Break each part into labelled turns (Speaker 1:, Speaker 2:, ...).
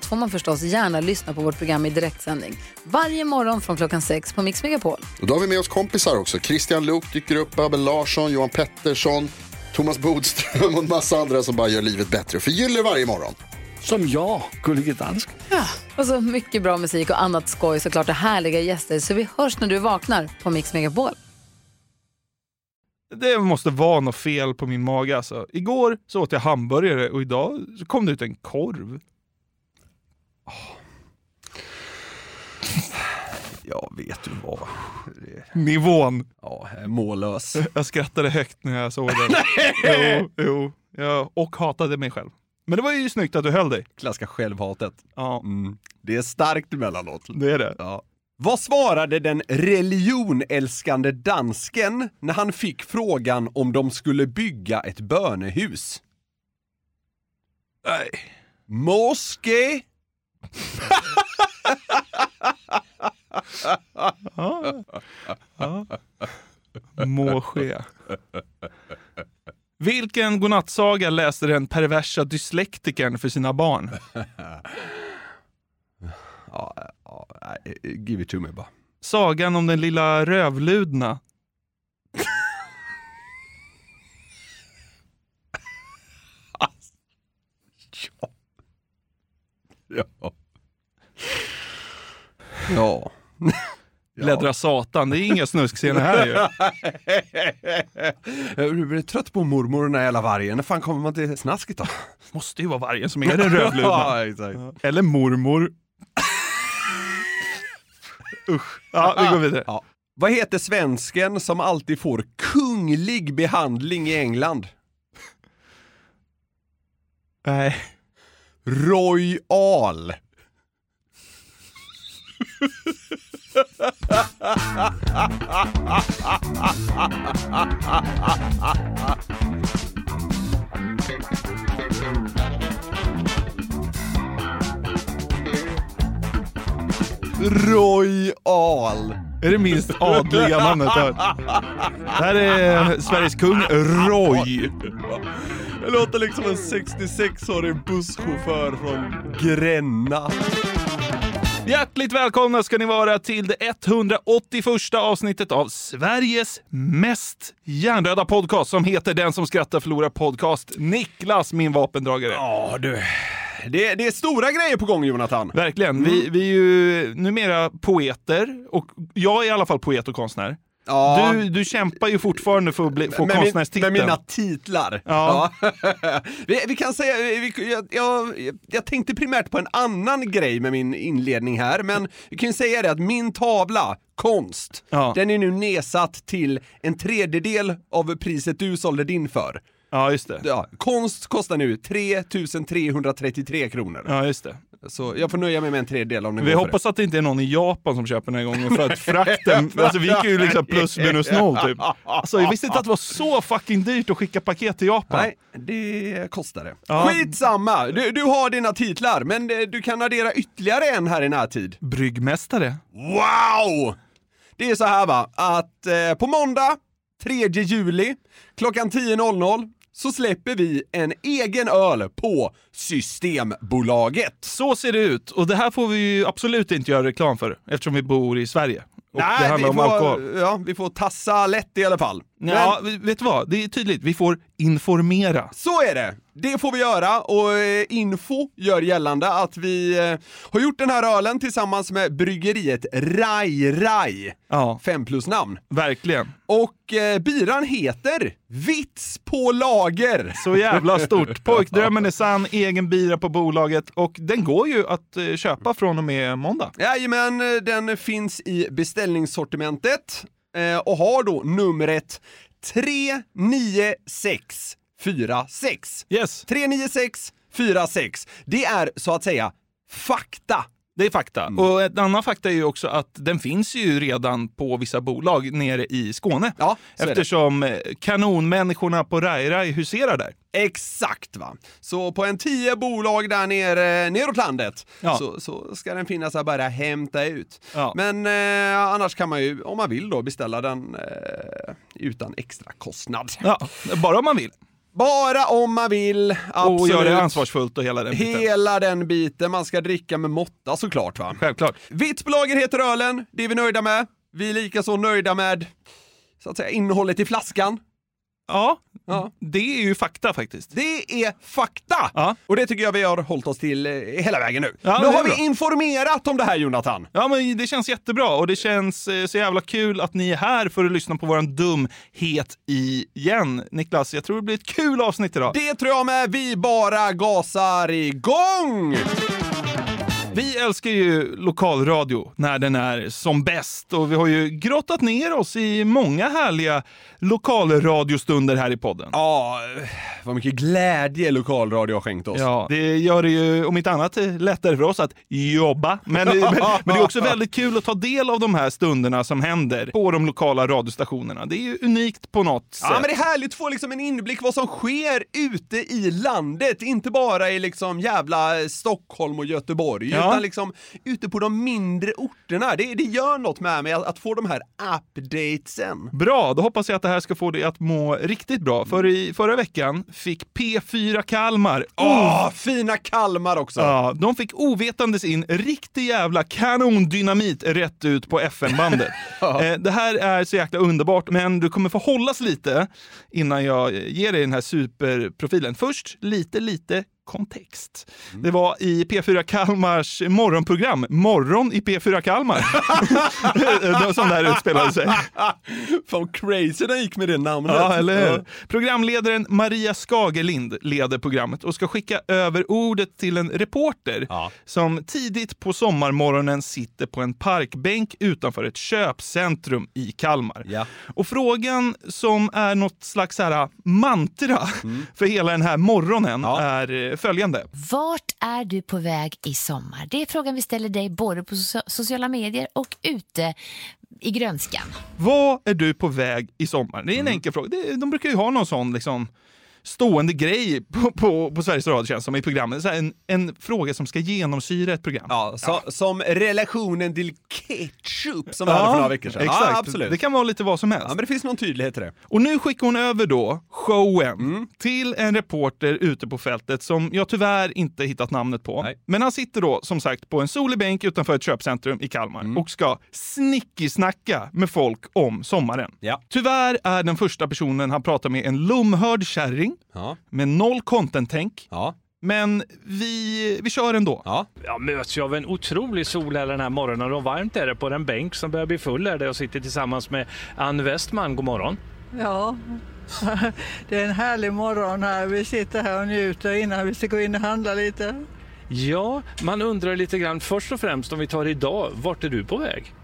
Speaker 1: allt får man förstås gärna lyssna på vårt program i direktsändning. Varje morgon från klockan sex på Mix Megapol.
Speaker 2: Och då har vi med oss kompisar också. Christian Luuk dyker upp, Abel Larsson, Johan Pettersson, Thomas Bodström och en massa andra som bara gör livet bättre och förgyller varje morgon.
Speaker 3: Som jag, Gullige Dansken.
Speaker 1: Och så mycket bra musik och annat skoj såklart och härliga gäster. Så vi hörs när du vaknar på Mix Megapol.
Speaker 4: Det måste vara något fel på min mage alltså. Igår så åt jag hamburgare och idag så kom det ut en korv.
Speaker 5: Ja, vet du vad?
Speaker 4: Nivån.
Speaker 5: Ja, jag är mållös.
Speaker 4: Jag skrattade högt när jag såg den. jo, jo. Ja, och hatade mig själv. Men det var ju snyggt att du höll dig.
Speaker 5: Klassiska självhatet.
Speaker 4: Ja,
Speaker 5: Mm. Det är starkt emellanåt.
Speaker 4: det är det.
Speaker 5: Ja. Vad svarade den religionälskande dansken när han fick frågan om de skulle bygga ett bönehus?
Speaker 4: Nej.
Speaker 5: Moské?
Speaker 4: Ja. Ja. Må ske. Vilken godnattsaga läste den perversa dyslektikern för sina barn?
Speaker 5: Ja, ja, give it to me bara.
Speaker 4: Sagan om den lilla rövludna.
Speaker 5: Ja. Ja.
Speaker 4: Bläddra satan, det är inga snuskscener här ju.
Speaker 5: Du blir trött på mormor och den där jävla vargen. När fan kommer man till snasket då?
Speaker 4: Måste ju vara vargen som är den rövludna.
Speaker 5: Ja.
Speaker 4: Eller mormor. Usch. Ja, vi går vidare.
Speaker 5: Ja. Vad heter svensken som alltid får kunglig behandling i England?
Speaker 4: Nej.
Speaker 5: Roy Ahl. Roy Ahl.
Speaker 4: Är det minst adliga namnet jag hört? Det här är Sveriges kung, Roy.
Speaker 5: Det låter liksom en 66-årig busschaufför från Gränna.
Speaker 4: Hjärtligt välkomna ska ni vara till det 181 avsnittet av Sveriges mest hjärndöda podcast som heter Den som skrattar förlorar podcast. Niklas, min vapendragare.
Speaker 5: Ja du. Det, det är stora grejer på gång Jonathan.
Speaker 4: Verkligen. Vi, vi är ju numera poeter, och jag är i alla fall poet och konstnär.
Speaker 5: Ja.
Speaker 4: Du, du kämpar ju fortfarande för att bli, få konstnärstiteln.
Speaker 5: med mina titlar.
Speaker 4: Ja.
Speaker 5: Ja. vi, vi kan säga, vi, jag, jag, jag tänkte primärt på en annan grej med min inledning här, men vi kan ju säga det att min tavla, konst,
Speaker 4: Ja.
Speaker 5: den är nu nedsatt till en tredjedel av priset du sålde din för.
Speaker 4: Ja, just det.
Speaker 5: Ja, konst kostar nu 3333 kronor.
Speaker 4: Ja, just det.
Speaker 5: Så jag får nöja mig med en tredjedel om den
Speaker 4: Vi hoppas att det inte är någon i Japan som köper den här gången för att frakten, alltså vi gick ju liksom plus minus noll typ. Alltså jag visste inte att det var så fucking dyrt att skicka paket till Japan.
Speaker 5: Nej, det kostar det.
Speaker 4: Ja.
Speaker 5: Skitsamma! Du, du har dina titlar, men eh, du kan addera ytterligare en här i närtid.
Speaker 4: Bryggmästare.
Speaker 5: Wow! Det är så här va, att eh, på måndag 3 juli klockan 10.00 så släpper vi en egen öl på Systembolaget.
Speaker 4: Så ser det ut och det här får vi ju absolut inte göra reklam för eftersom vi bor i Sverige. Och det handlar
Speaker 5: vi
Speaker 4: om
Speaker 5: får,
Speaker 4: alkohol.
Speaker 5: Ja, vi får tassa lätt i alla fall.
Speaker 4: Ja, vet du vad? Det är tydligt. Vi får informera.
Speaker 5: Så är det! Det får vi göra och eh, Info gör gällande att vi eh, har gjort den här ölen tillsammans med bryggeriet Rai Rai.
Speaker 4: Ja,
Speaker 5: Fem plus namn.
Speaker 4: verkligen.
Speaker 5: Och eh, biran heter Vits på lager.
Speaker 4: Så jävla stort. Pojkdrömmen är sann, egen bira på bolaget och den går ju att eh, köpa från och med måndag.
Speaker 5: Jajamän, den finns i beställningssortimentet och har då numret 39646.
Speaker 4: Yes.
Speaker 5: 39646. Det är så att säga fakta.
Speaker 4: Det är fakta. Och ett annan fakta är ju också att den finns ju redan på vissa bolag nere i Skåne.
Speaker 5: Ja.
Speaker 4: Eftersom eh, kanonmänniskorna på Rai Rai huserar där.
Speaker 5: Exakt va. Så på en tio bolag där nere, neråt landet
Speaker 4: Ja.
Speaker 5: så, så ska den finnas att bara hämta ut.
Speaker 4: Ja.
Speaker 5: Men eh, annars kan man ju, om man vill då, beställa den eh, utan extra kostnad.
Speaker 4: Ja, bara om man vill.
Speaker 5: Bara om man vill, absolut.
Speaker 4: Och gör det ansvarsfullt och hela den biten.
Speaker 5: Hela den biten, man ska dricka med måtta såklart va.
Speaker 4: Självklart.
Speaker 5: Vitt på lager heter ölen, det är vi nöjda med. Vi är likaså nöjda med, så att säga, innehållet i flaskan.
Speaker 4: Ja,
Speaker 5: Ja.
Speaker 4: det är ju fakta faktiskt.
Speaker 5: Det är fakta!
Speaker 4: Ja.
Speaker 5: Och det tycker jag vi har hållit oss till eh, hela vägen nu.
Speaker 4: Ja,
Speaker 5: nu har vi informerat om det här Jonathan.
Speaker 4: Ja, men det känns jättebra och det känns eh, så jävla kul att ni är här för att lyssna på våran dumhet igen. Niklas, jag tror det blir ett kul avsnitt idag.
Speaker 5: Det tror jag med. Vi bara gasar igång!
Speaker 4: Vi älskar ju lokalradio när den är som bäst och vi har ju grottat ner oss i många härliga lokalradiostunder här i podden.
Speaker 5: Ja, vad mycket glädje lokalradio har skänkt oss.
Speaker 4: Ja, det gör det ju om inte annat lättare för oss att jobba. Men, men, men det är också väldigt kul att ta del av de här stunderna som händer på de lokala radiostationerna. Det är ju unikt på något sätt.
Speaker 5: Ja, men det är härligt att få liksom en inblick vad som sker ute i landet. Inte bara i liksom jävla Stockholm och Göteborg,
Speaker 4: Ja.
Speaker 5: Utan liksom ute på de mindre orterna. Det, det gör något med mig att, att få de här updatesen.
Speaker 4: Bra, då hoppas jag att det här ska få dig att må riktigt bra. För i förra veckan fick P4 Kalmar
Speaker 5: Åh, fina Kalmar också!
Speaker 4: Ja, de fick ovetandes in riktig jävla kanondynamit rätt ut på FM-bandet. eh, det här är så jäkla underbart, men du kommer få hållas lite innan jag ger dig den här superprofilen. Först lite, lite kontext. Det var i P4 Kalmars morgonprogram, Morgon i P4 Kalmar, som det här utspelade sig.
Speaker 5: Fan crazy den gick med det namnet.
Speaker 4: Ja, eller hur? Programledaren Maria Skagerlind leder programmet och ska skicka över ordet till en reporter
Speaker 5: Ja.
Speaker 4: som tidigt på sommarmorgonen sitter på en parkbänk utanför ett köpcentrum i Kalmar.
Speaker 5: Ja.
Speaker 4: Och frågan som är något slags här mantra för hela den här morgonen
Speaker 5: Mm. Ja.
Speaker 4: är eh, följande.
Speaker 6: Vart är du på väg i sommar? Det är frågan vi ställer dig både på so- sociala medier och ute i grönskan.
Speaker 4: Vad är du på väg i sommar? Det är en
Speaker 5: Mm.
Speaker 4: enkel fråga. De brukar ju ha någon sån liksom, stående grej på, på, på Sveriges Radio känns som i programmet. Så här, en, en fråga som ska genomsyra ett program.
Speaker 5: Ja, så, som relationen till ketchup som vi hade för några veckor sedan.
Speaker 4: Exakt.
Speaker 5: Ja, absolut.
Speaker 4: Det kan vara lite vad som helst.
Speaker 5: Ja, men det finns någon tydlighet i det.
Speaker 4: Och nu skickar hon över då showen
Speaker 5: Mm.
Speaker 4: till en reporter ute på fältet som jag tyvärr inte hittat namnet på.
Speaker 5: Nej.
Speaker 4: Men han sitter då som sagt på en solig bänk utanför ett köpcentrum i Kalmar
Speaker 5: Mm.
Speaker 4: och ska snickisnacka med folk om sommaren.
Speaker 5: Ja.
Speaker 4: Tyvärr är den första personen han pratar med en lomhörd kärring
Speaker 5: Ja.
Speaker 4: med noll content-tänk.
Speaker 5: Ja.
Speaker 4: Men vi, vi kör ändå.
Speaker 5: Ja.
Speaker 7: Jag möts ju av en otrolig sol här den här morgonen och varmt är det på den bänk som börjar bli full här där jag sitter tillsammans med Ann Westman. God morgon.
Speaker 8: Ja, det är en härlig morgon här. Vi sitter här och njuter innan vi ska gå in och handla lite.
Speaker 7: Ja, man undrar lite grann först och främst om vi tar idag, vart är du på väg?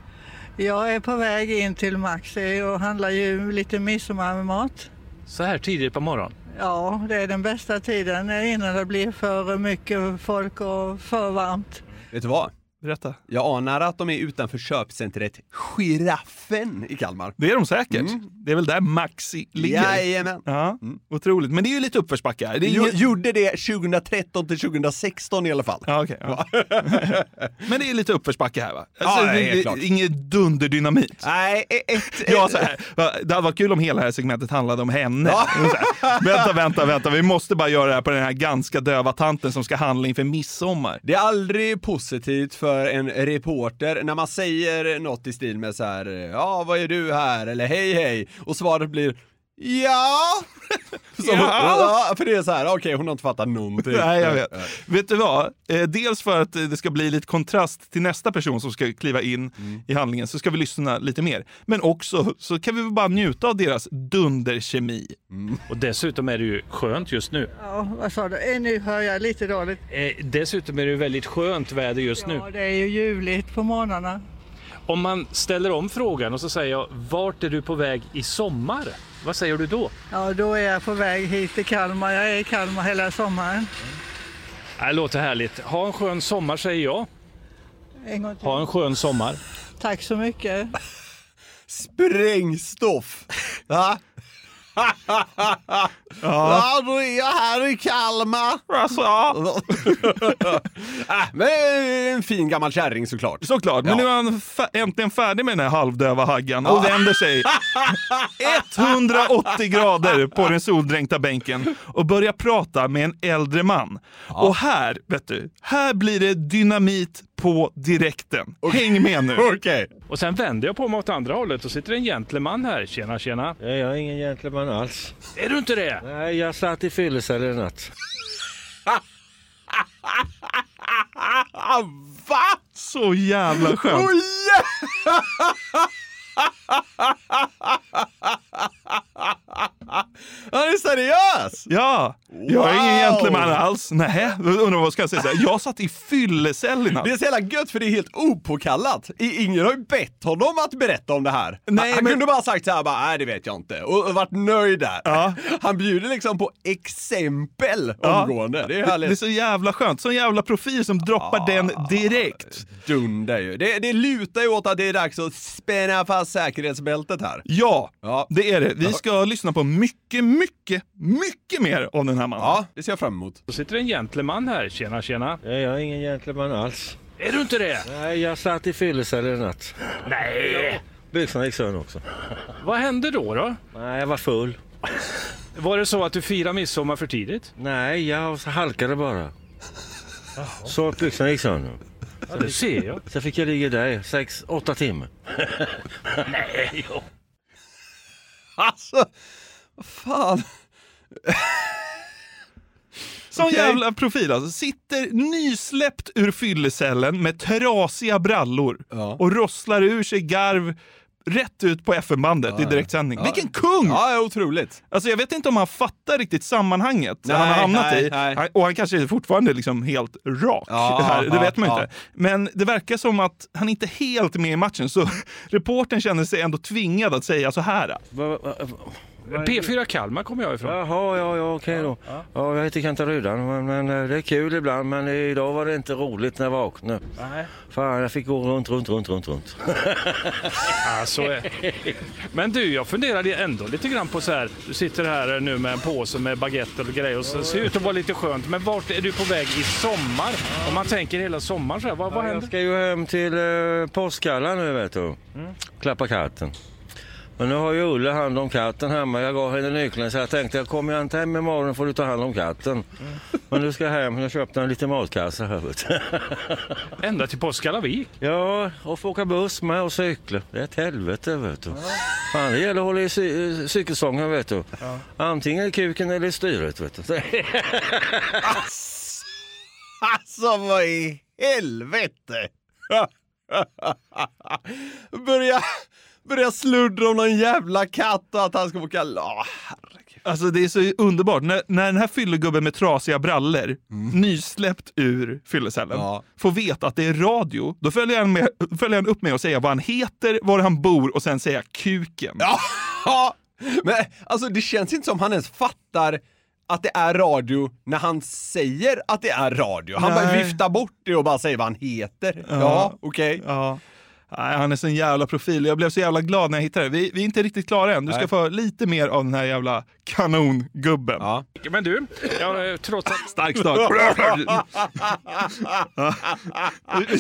Speaker 8: Jag är på väg in till Maxi och handlar ju lite midsommarmat.
Speaker 7: Så här tidigt på morgonen.
Speaker 8: Ja, det är den bästa tiden innan det blir för mycket folk och för varmt.
Speaker 5: Vet du vad?
Speaker 4: Berätta.
Speaker 5: Jag anar att de är utanför köpcentret Giraffen i Kalmar.
Speaker 4: Det är de säkert.
Speaker 5: Mm.
Speaker 4: Det är väl där Maxi ligger.
Speaker 5: Jajamän.
Speaker 4: Ja, otroligt. Men det är ju lite uppförsbacke här. Det inget...
Speaker 5: Gjorde det 2013 till 2016 i alla fall.
Speaker 4: Ja, okej, ja. Men det är lite uppförsbacke här va?
Speaker 5: Ja,
Speaker 4: det, det, inget dunderdynamit.
Speaker 5: Nej, ett...
Speaker 4: Ja, så här, det hade varit kul om hela det här segmentet handlade om henne.
Speaker 5: Ja.
Speaker 4: Här, vänta, vänta, vänta. Vi måste bara göra det här på den här ganska döva tanten som ska handla inför midsommar.
Speaker 5: Det är aldrig positivt för en reporter när man säger något i stil med så här, ja vad är du här? Eller hej hej. Och svaret blir Ja! Som,
Speaker 4: Ja.
Speaker 5: ja! För det är så här, okej hon har inte fattat någonting.
Speaker 4: Nej, jag vet. Vet du vad? Eh, dels för att det ska bli lite kontrast till nästa person som ska kliva in i handlingen så ska vi lyssna lite mer. Men också så kan vi väl bara njuta av deras dunderkemi.
Speaker 7: Och dessutom är det ju skönt just nu.
Speaker 8: Ja, vad sa du? Eh, Nu hör jag lite dåligt.
Speaker 7: Eh, dessutom är det ju väldigt skönt väder just nu.
Speaker 8: Ja, det är ju ljuvligt på morgnarna.
Speaker 7: Om man ställer om frågan och så säger jag, vart är du på väg i sommar? Vad säger du då?
Speaker 8: Ja, då är jag på väg hit till Kalmar. Jag är i Kalmar hela sommaren.
Speaker 7: Det låter härligt. Ha en skön sommar säger jag.
Speaker 8: En gång till.
Speaker 7: Ha en skön sommar.
Speaker 8: Tack så mycket.
Speaker 5: Sprängstoff! Ja, då är jag här i Kalmar.
Speaker 4: Alltså,
Speaker 5: äh, men en fin gammal kärring såklart.
Speaker 4: Såklart, men
Speaker 5: Ja.
Speaker 4: nu är han fa- äntligen färdig med den här halvdöva haggan och vänder sig 180 grader på den soldränkta bänken och börjar prata med en äldre man. Och här, vet du, här blir det dynamit på direkten. Häng med nu.
Speaker 5: Okej.
Speaker 7: Och sen vänder jag på mig åt andra hållet och sitter en gentleman här. Tjena, tjena.
Speaker 9: Jag är ingen gentleman alls.
Speaker 7: Är du inte det?
Speaker 9: Nej, jag satt i fyllecell i natt.
Speaker 5: Va?
Speaker 4: Så jävla skönt.
Speaker 5: Oh, Han är seriös!
Speaker 4: Ja, jag är ingen
Speaker 5: Wow.
Speaker 4: gentleman alls. Nej, undrar vad ska jag säga? Så här, Jag satt i fyllecell i natt.
Speaker 5: Det är så jävla gött för det är helt opåkallat. Ingen har ju bett honom att berätta om det här.
Speaker 4: Nej,
Speaker 5: han
Speaker 4: men-
Speaker 5: kunde bara sagt så här, bara, nej det vet jag inte. Och, varit nöjd där.
Speaker 4: Ja.
Speaker 5: Han bjuder liksom på exempel
Speaker 4: Ja.
Speaker 5: omgående. Det är
Speaker 4: Det är
Speaker 5: härligt.
Speaker 4: så jävla skönt. Så jävla profil som droppar den direkt.
Speaker 5: Dunder ju. Det, det lutar ju åt att det är dags att spänna fast säkerhetsbältet här.
Speaker 4: Ja,
Speaker 5: Ja.
Speaker 4: det är det. Vi ska lyssna på mycket, mycket, mycket mer av den här mannen.
Speaker 5: Ja, det ser jag fram emot.
Speaker 7: Då sitter en gentleman här. Tjena, tjena.
Speaker 9: Nej, jag är ingen gentleman alls.
Speaker 7: Är du inte det?
Speaker 9: Nej, jag satt i fyllecell i natt.
Speaker 7: Nej.
Speaker 9: Byxorna gick sönder också.
Speaker 7: Vad hände då? då?
Speaker 9: Nej, jag var full.
Speaker 7: Var det så att du firade midsommar för tidigt?
Speaker 9: Nej, jag halkade bara. Så att byxorna gick sönder.
Speaker 7: Ja, det ser jag.
Speaker 9: Så fick jag ligga där i sex, åtta timmar.
Speaker 7: Nej, jo.
Speaker 5: Alltså, vad fan.
Speaker 4: Sån
Speaker 5: Okej.
Speaker 4: jävla profil alltså. Sitter nysläppt ur fyllecellen med trasiga brallor
Speaker 5: Ja.
Speaker 4: och rosslar ur sig garv rätt ut på FM-bandet i direktsändning. Vilken kung!
Speaker 5: Ja, ja, otroligt.
Speaker 4: Alltså jag vet inte om han fattar riktigt sammanhanget
Speaker 5: Nej,
Speaker 4: han har hamnat
Speaker 5: nej,
Speaker 4: i.
Speaker 5: nej.
Speaker 4: Och han kanske är fortfarande liksom helt rak.
Speaker 5: Ja,
Speaker 4: här, det
Speaker 5: ja,
Speaker 4: vet man
Speaker 5: ja.
Speaker 4: inte. Men det verkar som att han inte är helt med i matchen, så reportern känner sig ändå tvingad att säga så här.
Speaker 9: Va- va- va-
Speaker 7: P4 Kalmar kommer jag ifrån.
Speaker 9: Jaha, ja, ja, okej då. Ja, jag heter Kenta Rydan, men, men eh, det är kul ibland. Men idag var det inte roligt när jag vaknade.
Speaker 7: Nej.
Speaker 9: Fan, jag fick gå runt, runt, runt, runt, runt.
Speaker 7: Alltså, men du, jag funderade ändå lite grann på så här. Du sitter här nu med en påse med baguetter och grejer och så ser ut att vara lite skönt. Men vart är du på väg i sommar? Om man tänker hela sommaren så här, vad, vad
Speaker 9: Ja, jag
Speaker 7: händer?
Speaker 9: ska ju hem till eh, påskkalla nu vet du. Klappa katten. Men nu har ju Ulle hand om katten hemma. Jag gav henne nyckeln så jag tänkte jag kommer jag inte hem imorgon får du ta hand om katten. Men nu ska jag hem. Jag köpte en liten matkasse här vet.
Speaker 7: Ända till Påskallavik?
Speaker 9: Ja, och få åka buss med och cykla. Det är ett helvete vet du. Fan, det gäller att hålla i cy- cykelstången vet du. Antingen i kuken eller i styret vet du.
Speaker 5: Alltså vad i helvete! börja, börja sluddra om någon jävla katt och att han ska få herregud.
Speaker 4: Alltså det är så underbart. När, när den här fyllegubben med trasiga brallor, nysläppt ur fyllecellen,
Speaker 5: Ja.
Speaker 4: får veta att det är radio, då följer han, med, följer han upp med att säga vad han heter, var han bor och sen säga kuken.
Speaker 5: Ja, men alltså det känns inte som han ens fattar att det är radio när han säger att det är radio. Han bara
Speaker 4: Nej.
Speaker 5: viftar bort det och bara säger vad han heter. Ja, okej.
Speaker 4: Ja. Nej, han är så en jävla profil. Jag blev så jävla glad när jag hittade det. Vi, vi är inte riktigt klara än. Du ska
Speaker 5: Nej.
Speaker 4: få lite mer av den här jävla kanongubben.
Speaker 5: Ja.
Speaker 7: Men du, jag, trots att...
Speaker 4: Stark start.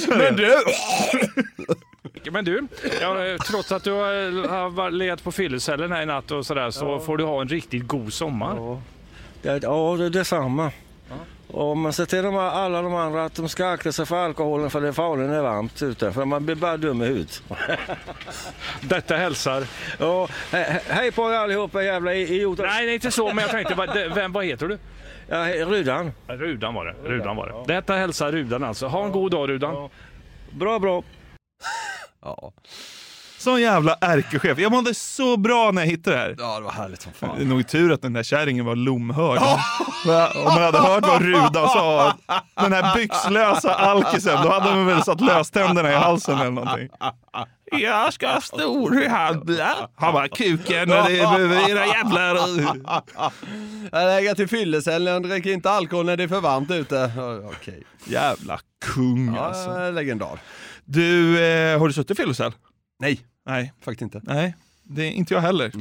Speaker 5: Men du!
Speaker 7: Men du, jag, trots att du har, har legat på fyllecellen här i natt och sådär så får du ha en riktigt god sommar.
Speaker 9: Ja, ja, det är detsamma. Och man säger till de här, alla de andra att de ska akta sig för alkoholen för det är farligt när det är varmt ute. För man blir bara dum i huvudet.
Speaker 7: Detta hälsar...
Speaker 9: Ja, he, he, hej på er allihopa jävla idioter.
Speaker 7: Nej, nej, inte så, men jag tänkte, vad- vem, vad heter du?
Speaker 9: Ja, Rudan.
Speaker 7: Rudan var det. Rudan var det. Detta hälsar Rudan alltså. Ha en god dag Rudan.
Speaker 9: Bra, bra.
Speaker 5: Ja.
Speaker 4: Sån jävla ärkechef. Jag mådde så bra när jag hittade det här.
Speaker 5: Ja, det var härligt som fan.
Speaker 4: Det är nog tur att den där kärringen var lomhörd. Om man hade hört vad Ruda sa, den här byxlösa alkisen, då hade man väl satt löständerna i halsen eller någonting. Jag ska storhandla. Han bara, kuken, det är era jävlar.
Speaker 5: Jag lägger till fyllecellen, dricker inte alkohol när det är för varmt ute. Ja, Okej.
Speaker 4: Jävla kung
Speaker 5: Ja,
Speaker 4: alltså.
Speaker 5: legendar.
Speaker 4: Du, eh, har du suttit i fyllecell?
Speaker 5: Nej,
Speaker 4: Nej.
Speaker 5: faktiskt inte.
Speaker 4: Nej, det är inte jag heller.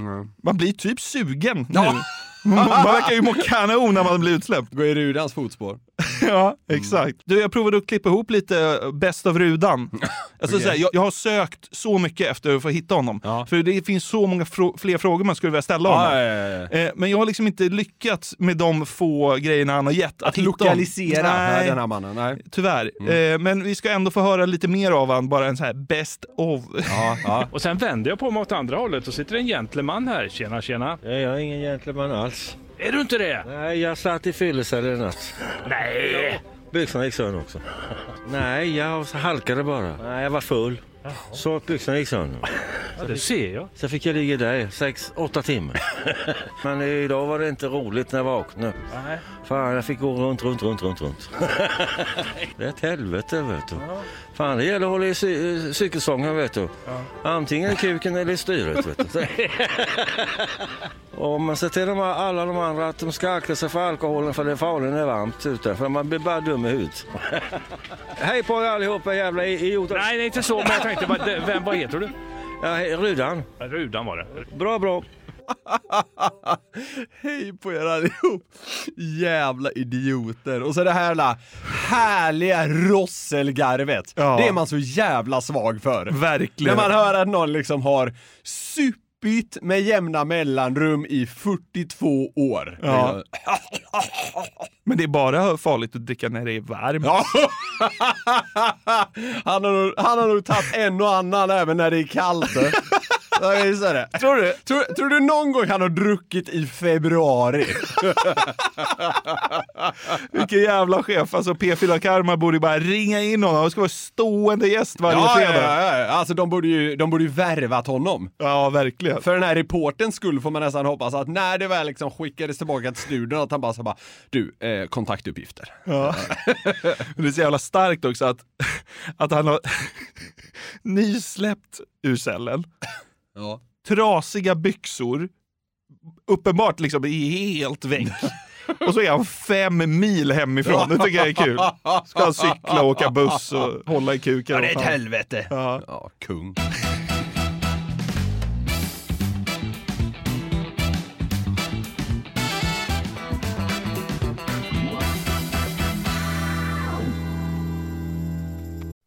Speaker 4: Man blir typ sugen
Speaker 5: Ja.
Speaker 4: nu. Man, verkar ju må kanon när man blir utsläppt.
Speaker 5: Gå i Rudans fotspår.
Speaker 4: Ja, exakt. Du, jag provade att klippa ihop lite Bäst av Rudan. Alltså,
Speaker 5: Okej.
Speaker 4: såhär, jag, jag har sökt så mycket efter att få hitta honom.
Speaker 5: Ja.
Speaker 4: För det finns så många frå- fler frågor man skulle vilja ställa honom.
Speaker 5: Ja, ja, ja.
Speaker 4: Eh, Men jag har liksom inte lyckats med de få grejerna han har gett. Att,
Speaker 5: Att lokalisera.
Speaker 4: Nej,
Speaker 5: den här mannen. Nej.
Speaker 4: tyvärr. Eh, Men vi ska ändå få höra lite mer av honom, bara en så här best of.
Speaker 5: Ja, ja.
Speaker 7: Och sen vänder jag på mig åt andra hållet och sitter en gentleman här. Tjena, tjena.
Speaker 9: Jag är ingen gentleman alls.
Speaker 7: Är du inte det?
Speaker 9: Nej, jag satt i fyllecell i natt.
Speaker 7: Nej.
Speaker 9: Byxorna gick sönder också. Nej, jag halkade bara. Nej, jag var full. Så att byxorna gick sönder.
Speaker 7: Ja, det ser jag.
Speaker 9: Så fick jag ligga där i sex, åtta timmar. Men idag var det inte roligt när jag vaknade.
Speaker 7: Nej.
Speaker 9: Fan, jag fick gå runt, runt, runt, runt, runt. Det är ett helvete, vet du. Fan, det gäller att hålla i cy- cykelsången, vet du. Antingen i kuken eller i styret, vet du. Och man ser till de, alla de andra att de ska akta sig för alkoholen för det är farligt när det är varmt ute. För man blir bara dum i huvudet. Hej på er allihopa jävla idioter.
Speaker 7: Nej, det är inte så, men jag tänkte, vad- vem, vad heter du?
Speaker 9: Ja, Rudan.
Speaker 7: Ja, Rudan var det.
Speaker 9: Bra, bra.
Speaker 5: Hej på er allihop! Jävla idioter. Och så det här jävla härliga rosselgarvet.
Speaker 4: Ja.
Speaker 5: Det är man så jävla svag för.
Speaker 4: Verkligen.
Speaker 5: När man hör att någon liksom har supit med jämna mellanrum i 42 år.
Speaker 4: Ja. Men det är bara farligt att dricka när det är varmt.
Speaker 5: Ja. han, har nog, han har nog tagit en och annan även när det är kallt. Jag visar det.
Speaker 4: Tror du?
Speaker 5: Tror, tror du någon gång han har druckit i februari?
Speaker 4: Vilken jävla chef. Alltså P4 Karma borde ju bara ringa in honom. Han ska vara stående gäst varje
Speaker 5: ja,
Speaker 4: fredag.
Speaker 5: ja, ja. Alltså de borde ju, de borde ju värvat honom.
Speaker 4: Ja, verkligen.
Speaker 5: För den här reportens skull får man nästan hoppas att när det väl liksom skickades tillbaka till studion att han bara så bara Du, eh, kontaktuppgifter.
Speaker 4: Ja. Det är så jävla starkt också att, att han har nysläppt ur cellen,
Speaker 5: Ja.
Speaker 4: trasiga byxor, uppenbart liksom helt väck. Och så är han fem mil hemifrån. Det tycker jag är kul. Ska han cykla och åka buss och hålla i kuken.
Speaker 5: Ja, det är ett helvete.
Speaker 4: Ja.
Speaker 5: Ja, kung.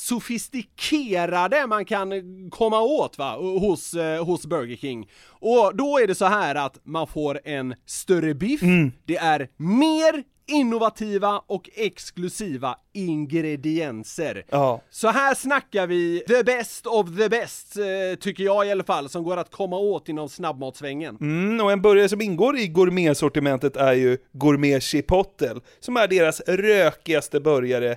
Speaker 5: sofistikerade man kan komma åt va, hos, eh, hos Burger King. Och då är det så här att man får en större biff, det är mer innovativa och exklusiva ingredienser.
Speaker 4: Ja.
Speaker 5: Så här snackar vi the best of the best, eh, tycker jag i alla fall, som går att komma åt inom snabbmatsvängen.
Speaker 4: Mm, och en burgare som ingår i gourmetsortimentet är ju Gourmet Chipotle, som är deras rökigaste burgare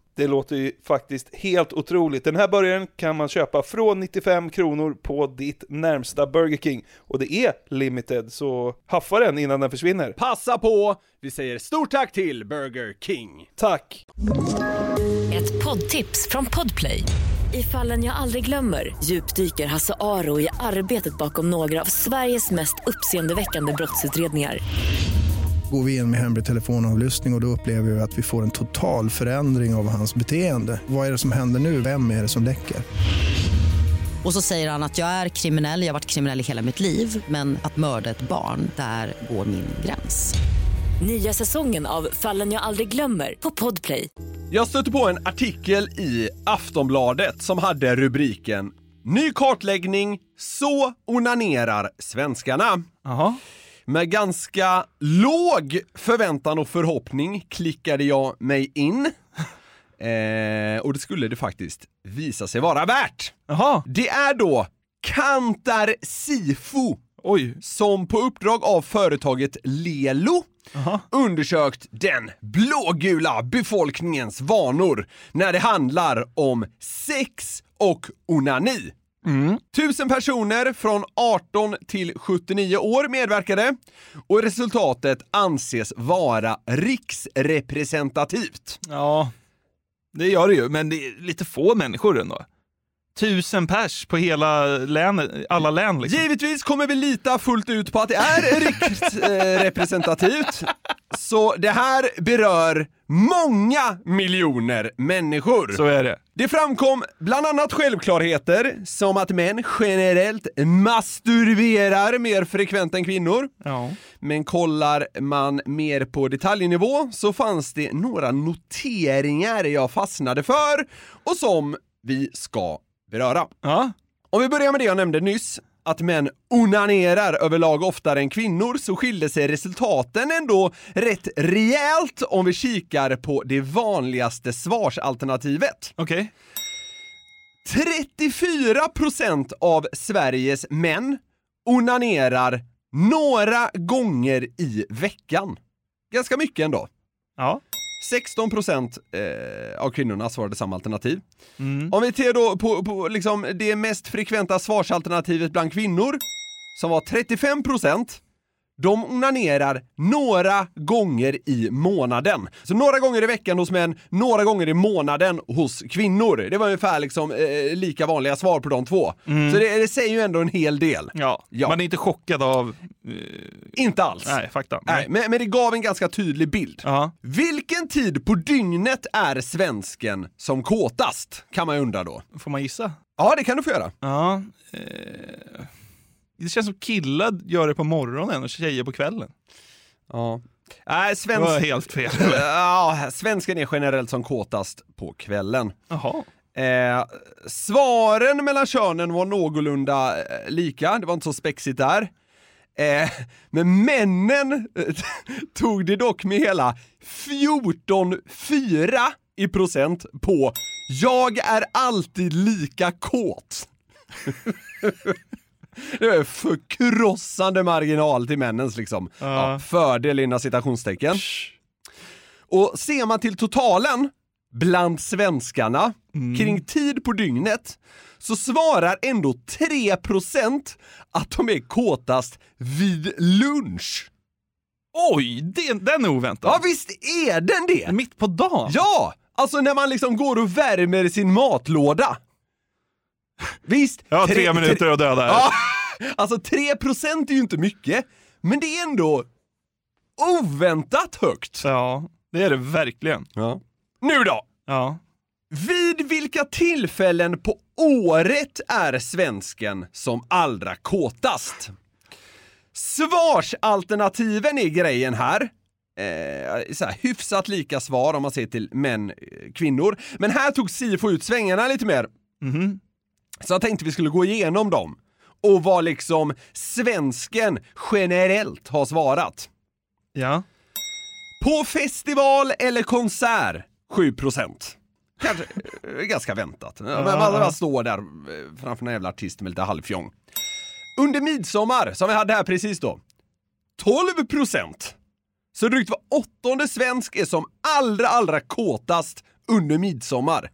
Speaker 4: Det låter ju faktiskt helt otroligt. Den här burgaren kan man köpa från 95 kronor på ditt närmsta Burger King. Och det är limited, så haffa den innan den försvinner.
Speaker 5: Passa på! Vi säger stort tack till Burger King.
Speaker 4: Tack!
Speaker 10: Ett poddtips från Podplay. I fallen jag aldrig glömmer djupdyker Hasse Aro i arbetet bakom några av Sveriges mest uppseendeväckande brottsutredningar.
Speaker 11: Går vi in med hemlig telefonavlyssning och, och då upplever vi att vi får en total förändring av hans beteende. Vad är det som händer nu? Vem är det som läcker?
Speaker 12: Och så säger han att jag är kriminell, jag har varit kriminell i hela mitt liv men att mörda ett barn, där går min gräns.
Speaker 10: Nya säsongen av Fallen jag aldrig glömmer på Podplay.
Speaker 5: Jag stötte på en artikel i Aftonbladet som hade rubriken Ny kartläggning, så onanerar svenskarna. Med ganska låg förväntan och förhoppning klickade jag mig in. Eh, och det skulle det faktiskt visa sig vara värt. Det är då Kantar Sifo som på uppdrag av företaget Lelo undersökt den blågula befolkningens vanor när det handlar om sex och onani. Tusen personer från 18 till 79 år medverkade och resultatet anses vara riksrepresentativt.
Speaker 4: Ja, det gör det ju, men det är lite få människor ändå. Tusen pers på hela länet, alla län liksom.
Speaker 5: Givetvis kommer vi lita fullt ut på att det är riksrepresentativt. Så det här berör många miljoner människor.
Speaker 4: Så är det.
Speaker 5: Det framkom bland annat självklarheter som att män generellt masturberar mer frekvent än kvinnor.
Speaker 4: Ja.
Speaker 5: Men kollar man mer på detaljnivå så fanns det några noteringar jag fastnade för och som vi ska beröra. Om vi börjar med det jag nämnde nyss, att män onanerar överlag oftare än kvinnor så skilde sig resultaten ändå rätt rejält om vi kikar på det vanligaste svarsalternativet.
Speaker 4: Okej.
Speaker 5: 34% av Sveriges män onanerar några gånger i veckan. Ganska mycket ändå.
Speaker 4: Ja.
Speaker 5: 16% eh, av kvinnorna svarade samma alternativ. Om vi tittar då på, på liksom det mest frekventa svarsalternativet bland kvinnor, som var 35%, de onanerar några gånger i månaden. Så några gånger i veckan hos män, några gånger i månaden hos kvinnor. Det var ungefär liksom eh, lika vanliga svar på de två.
Speaker 4: Mm.
Speaker 5: Så det, det säger ju ändå en hel del.
Speaker 4: Ja.
Speaker 5: Ja.
Speaker 4: Man är inte chockad av... eh,
Speaker 5: Inte alls.
Speaker 4: Nej, fakta.
Speaker 5: Nej, men, men det gav en ganska tydlig bild. Vilken tid på dygnet är svensken som kåtast? Kan man ju undra då.
Speaker 4: Får man gissa?
Speaker 5: Ja, det kan du få göra.
Speaker 4: Ja. Eh, det känns som killar gör det på morgonen och tjejer på kvällen.
Speaker 5: Ja. Nej, svensk...
Speaker 4: Det var helt fel.
Speaker 5: ja, svensken är generellt som kåtast på kvällen.
Speaker 4: Jaha.
Speaker 5: Eh, svaren mellan könen var någorlunda eh, lika, det var inte så spexigt där. Eh, men männen eh, tog det dock med hela 14,4 i procent på “Jag är alltid lika kåt”. Det är förkrossande marginal till männens liksom. Ja, fördel inom citationstecken. Och ser man till totalen bland svenskarna kring tid på dygnet så svarar ändå 3% att de är kåtast vid lunch.
Speaker 4: Oj, den, den är oväntad.
Speaker 5: Ja visst är den det!
Speaker 4: Mitt på dagen?
Speaker 5: Ja! Alltså när man liksom går och värmer sin matlåda. Visst?
Speaker 4: Jag har tre minuter att döda.
Speaker 5: Ja, alltså 3% är ju inte mycket, men det är ändå oväntat högt.
Speaker 4: Ja, det är det verkligen.
Speaker 5: Ja. Nu då!
Speaker 4: Ja.
Speaker 5: Vid vilka tillfällen på året är svensken som allra kåtast? Svarsalternativen är grejen här. Eh, så här, hyfsat lika svar om man ser till män, eh, kvinnor. Men här tog Sifo ut svängarna lite mer. Så jag tänkte vi skulle gå igenom dem. Och vad liksom svensken generellt har svarat.
Speaker 4: Ja.
Speaker 5: På festival eller konsert 7%. Kanske eh, ganska väntat. Man man bara står där eh, framför en jävla artist med lite halvfjong. Under midsommar, som vi hade här precis då, 12%. Så drygt var åttonde svensk är som allra, allra kåtast under midsommar.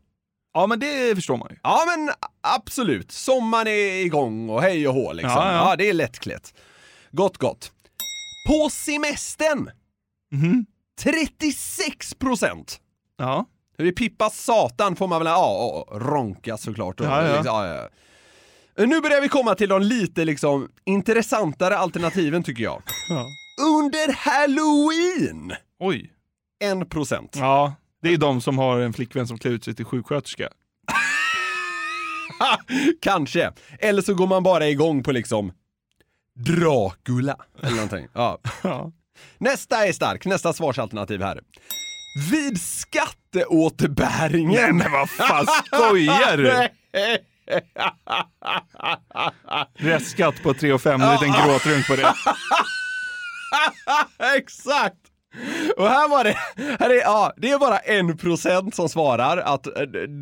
Speaker 4: Ja, men det förstår man ju.
Speaker 5: Ja, men absolut. Sommaren är igång och hej och hå liksom.
Speaker 4: Ja,
Speaker 5: Ja,
Speaker 4: ja.
Speaker 5: det är lättklätt. Gott, gott. På semestern! 36 procent.
Speaker 4: Ja.
Speaker 5: Hur det pippas satan får man väl, ja, ja, ronka såklart.
Speaker 4: Ja, ja.
Speaker 5: Liksom, ja, ja. Nu börjar vi komma till de lite liksom intressantare alternativen tycker jag. Under halloween!
Speaker 4: Oj.
Speaker 5: 1 procent.
Speaker 4: Ja, det är de som har en flickvän som klär ut sig till sjuksköterska.
Speaker 5: Kanske. Eller så går man bara igång på liksom Dracula eller någonting. Ja. Nästa är stark, nästa svarsalternativ här. Vid skatteåterbäringen...
Speaker 4: Nej men vad fan, skojar du? Restskatt på 3 och 5, en liten gråtrunk på det.
Speaker 5: Exakt! Och här var det, här är, ja, det är bara en procent som svarar att eh,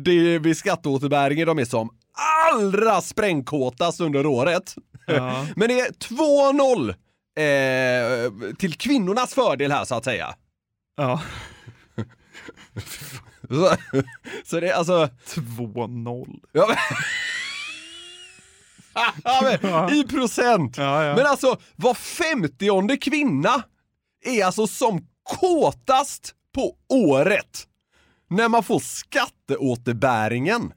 Speaker 5: det vid skatteåterbäringen de är som allra sprängkåtast under året.
Speaker 4: Ja.
Speaker 5: Men det är 2-0 eh, till kvinnornas fördel här så att säga.
Speaker 4: Ja.
Speaker 5: Så, så det är alltså...
Speaker 4: 2-0.
Speaker 5: Ja, men, ja, men, I procent! Men alltså, var femtionde kvinna är alltså som kåtast på året när man får skatteåterbäringen.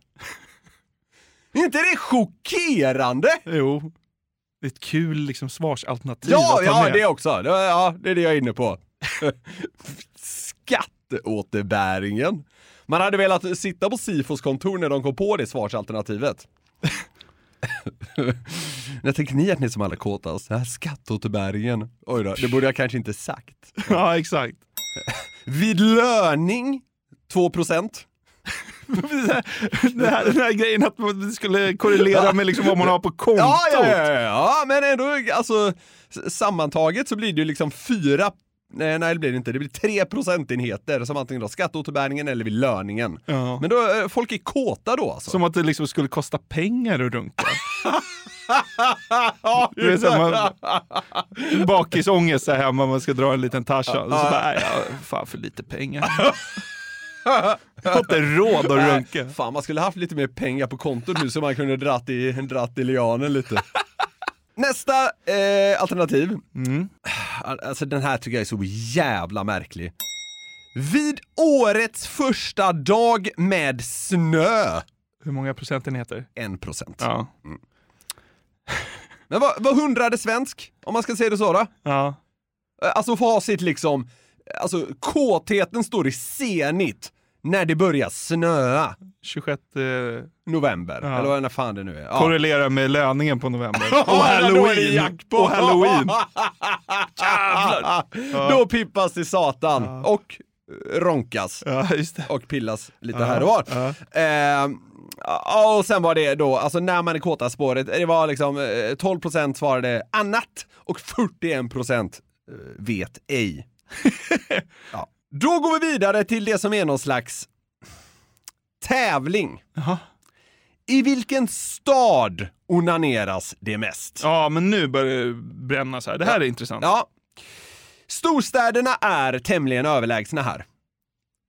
Speaker 5: Är inte det chockerande?
Speaker 4: Jo. Det är ett kul liksom, svarsalternativ
Speaker 5: Ja, ja
Speaker 4: med.
Speaker 5: det också. Det, ja, det är det jag är inne på. Skatteåterbäringen. Man hade velat sitta på Sifos kontor när de kom på det svarsalternativet. När tänker ni att ni är som allra kåtast? Här skatteåterbäringen. Oj då, det borde jag kanske inte sagt.
Speaker 4: Ja, exakt.
Speaker 5: Vid löning 2 procent.
Speaker 4: Den, här, den här grejen att man- det skulle korrelera med liksom vad man har på kontot.
Speaker 5: Ja, ja, ja, ja, ja, men ändå alltså sammantaget så blir det ju liksom fyra Nej, nej det blir det inte. Det blir tre procentenheter som antingen då skatteåterbäringen eller vid löningen.
Speaker 4: Ja.
Speaker 5: Men då, eh, folk är kåta då alltså.
Speaker 4: Som att det liksom skulle kosta pengar att runka.
Speaker 5: ja,
Speaker 4: Det är som man, bakisångest här hemma, man ska dra en liten Tarzan. Och så bara, nej, ja, fan för lite pengar. Jag har inte råd att
Speaker 5: Nej,
Speaker 4: runka.
Speaker 5: Fan, man skulle haft lite mer pengar på kontot nu så man kunde dratt i, dratt i lianen lite. Nästa eh, alternativ. Alltså den här tycker jag är så jävla märklig. Vid årets första dag med snö.
Speaker 4: Hur många procentenheter?
Speaker 5: En procent.
Speaker 4: Ja.
Speaker 5: Men vad, vad hundrade svensk? Om man ska säga det så då?
Speaker 4: Ja.
Speaker 5: Eh, Alltså sitt liksom, alltså kåtheten står i zenit när det börjar snöa.
Speaker 4: 26
Speaker 5: November,
Speaker 4: Ja.
Speaker 5: eller vad när fan det nu är. Ja.
Speaker 4: korrelerar med löningen på november.
Speaker 5: Ja,
Speaker 4: Och
Speaker 5: det
Speaker 4: halloween. Och halloween. Ja.
Speaker 5: Då pippas till satan och eh, ronkas.
Speaker 4: Ja, det.
Speaker 5: Och pillas lite
Speaker 4: Ja,
Speaker 5: här och var.
Speaker 4: ja.
Speaker 5: Ja, och sen var det då, alltså när man är kåta spåret, det var liksom eh, 12% svarade annat och 41% eh, vet ej. ja. Då går vi vidare till det som är någon slags tävling.
Speaker 4: Jaha.
Speaker 5: I vilken stad onaneras det mest?
Speaker 4: Ja, men nu börjar det brännas här. Det här är intressant.
Speaker 5: Ja. Storstäderna är tämligen överlägsna här.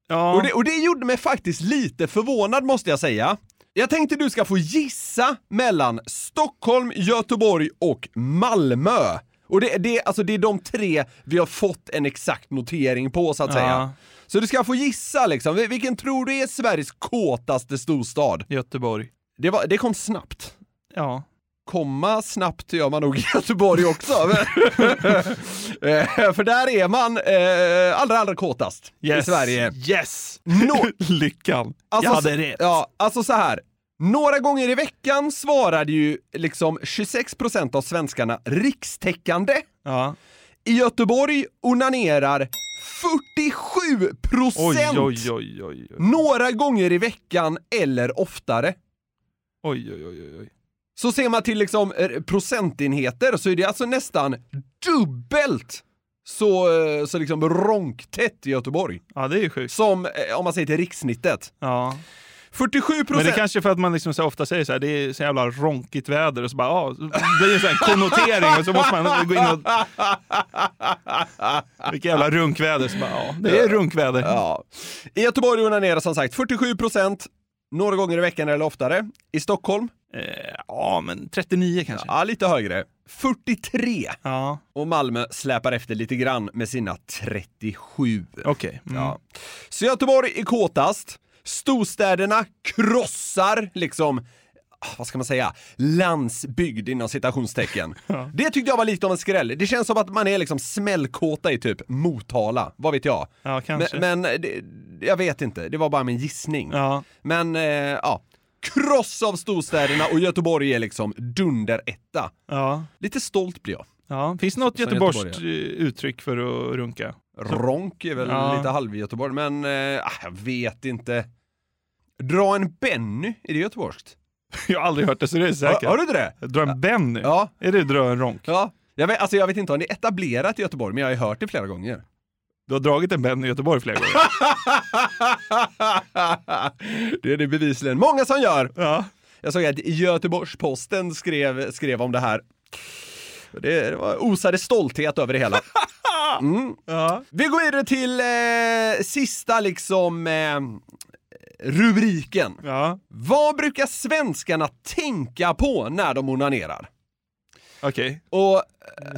Speaker 4: Ja.
Speaker 5: Och, det, och det gjorde mig faktiskt lite förvånad måste jag säga. Jag tänkte du ska få gissa mellan Stockholm, Göteborg och Malmö. Och det, det, alltså det är de tre vi har fått en exakt notering på så att
Speaker 4: Ja.
Speaker 5: säga. Så du ska få gissa liksom, Vil- vilken tror du är Sveriges kåtaste storstad?
Speaker 4: Göteborg.
Speaker 5: Det, var, det kom snabbt.
Speaker 4: Ja.
Speaker 5: Komma snabbt gör man nog i Göteborg också. Eh, För där är man eh, allra, allra kåtast
Speaker 4: Yes.
Speaker 5: i Sverige.
Speaker 4: Yes!
Speaker 5: Nå-
Speaker 4: Lyckan.
Speaker 5: Alltså,
Speaker 4: jag hade rätt.
Speaker 5: Ja, alltså så här. Några gånger i veckan svarade ju liksom 26% av svenskarna rikstäckande.
Speaker 4: Ja.
Speaker 5: I Göteborg onanerar 47%
Speaker 4: Oj, oj, oj, oj, oj.
Speaker 5: några gånger i veckan eller oftare.
Speaker 4: Oj, oj, oj, oj.
Speaker 5: Så ser man till liksom eh, procentenheter så är det alltså nästan dubbelt så, eh, så liksom ronktätt i Göteborg.
Speaker 4: Ja, det är ju sjukt.
Speaker 5: Som eh, om man säger till rikssnittet.
Speaker 4: Ja.
Speaker 5: 47%
Speaker 4: Men det är
Speaker 5: procent.
Speaker 4: kanske för att man liksom så ofta säger så här, det är så jävla ronkigt väder och så bara, ja, blir det en sån konnotering och så måste man gå in och... Vilket jävla runkväder. Så bara, ja, det är runkväder.
Speaker 5: Ja. I Göteborg onanerar som sagt 47 procent några gånger i veckan eller oftare. I Stockholm?
Speaker 4: Eh, ja, men 39 kanske.
Speaker 5: Ja, lite högre. 43.
Speaker 4: Ja.
Speaker 5: Och Malmö släpar efter lite grann med sina 37.
Speaker 4: Okej. Mm.
Speaker 5: Ja. Så Göteborg är kåtast. Storstäderna krossar liksom ah, vad ska man säga, landsbygd inom citationstecken.
Speaker 4: Ja.
Speaker 5: Det tyckte jag var lite av en skräll. Det känns som att man är liksom smällkåta i typ Motala, vad vet jag.
Speaker 4: Ja, kanske.
Speaker 5: Men, men det, jag vet inte, det var bara min gissning.
Speaker 4: Ja.
Speaker 5: Men eh, ja, kross av storstäderna och Göteborg är liksom dunder etta.
Speaker 4: Ja.
Speaker 5: Lite stolt blir jag.
Speaker 4: Ja. Finns det något göteborgskt eh, uttryck för att runka?
Speaker 5: Ronk är väl
Speaker 4: Ja.
Speaker 5: lite halv-Göteborg, men eh, ah, jag vet inte. Dra en Benny, är det göteborgskt?
Speaker 4: Jag har aldrig hört det, så det är säkert.
Speaker 5: Har, har du inte det?
Speaker 4: Dra en Benny?
Speaker 5: Ja.
Speaker 4: Är det dra en ronk?
Speaker 5: Ja. Jag vet, alltså jag vet inte om det är etablerat i Göteborg, men jag har ju hört det flera gånger.
Speaker 4: Du har dragit en Benny i Göteborg flera gånger.
Speaker 5: det är det bevisligen många som gör.
Speaker 4: Ja.
Speaker 5: Jag såg att Göteborgs-Posten skrev, skrev om det här. Det var osade stolthet över det hela. Mm.
Speaker 4: Ja.
Speaker 5: Vi går vidare till eh, sista liksom eh, rubriken.
Speaker 4: Ja.
Speaker 5: Vad brukar svenskarna tänka på när de onanerar?
Speaker 4: Okej.
Speaker 5: Och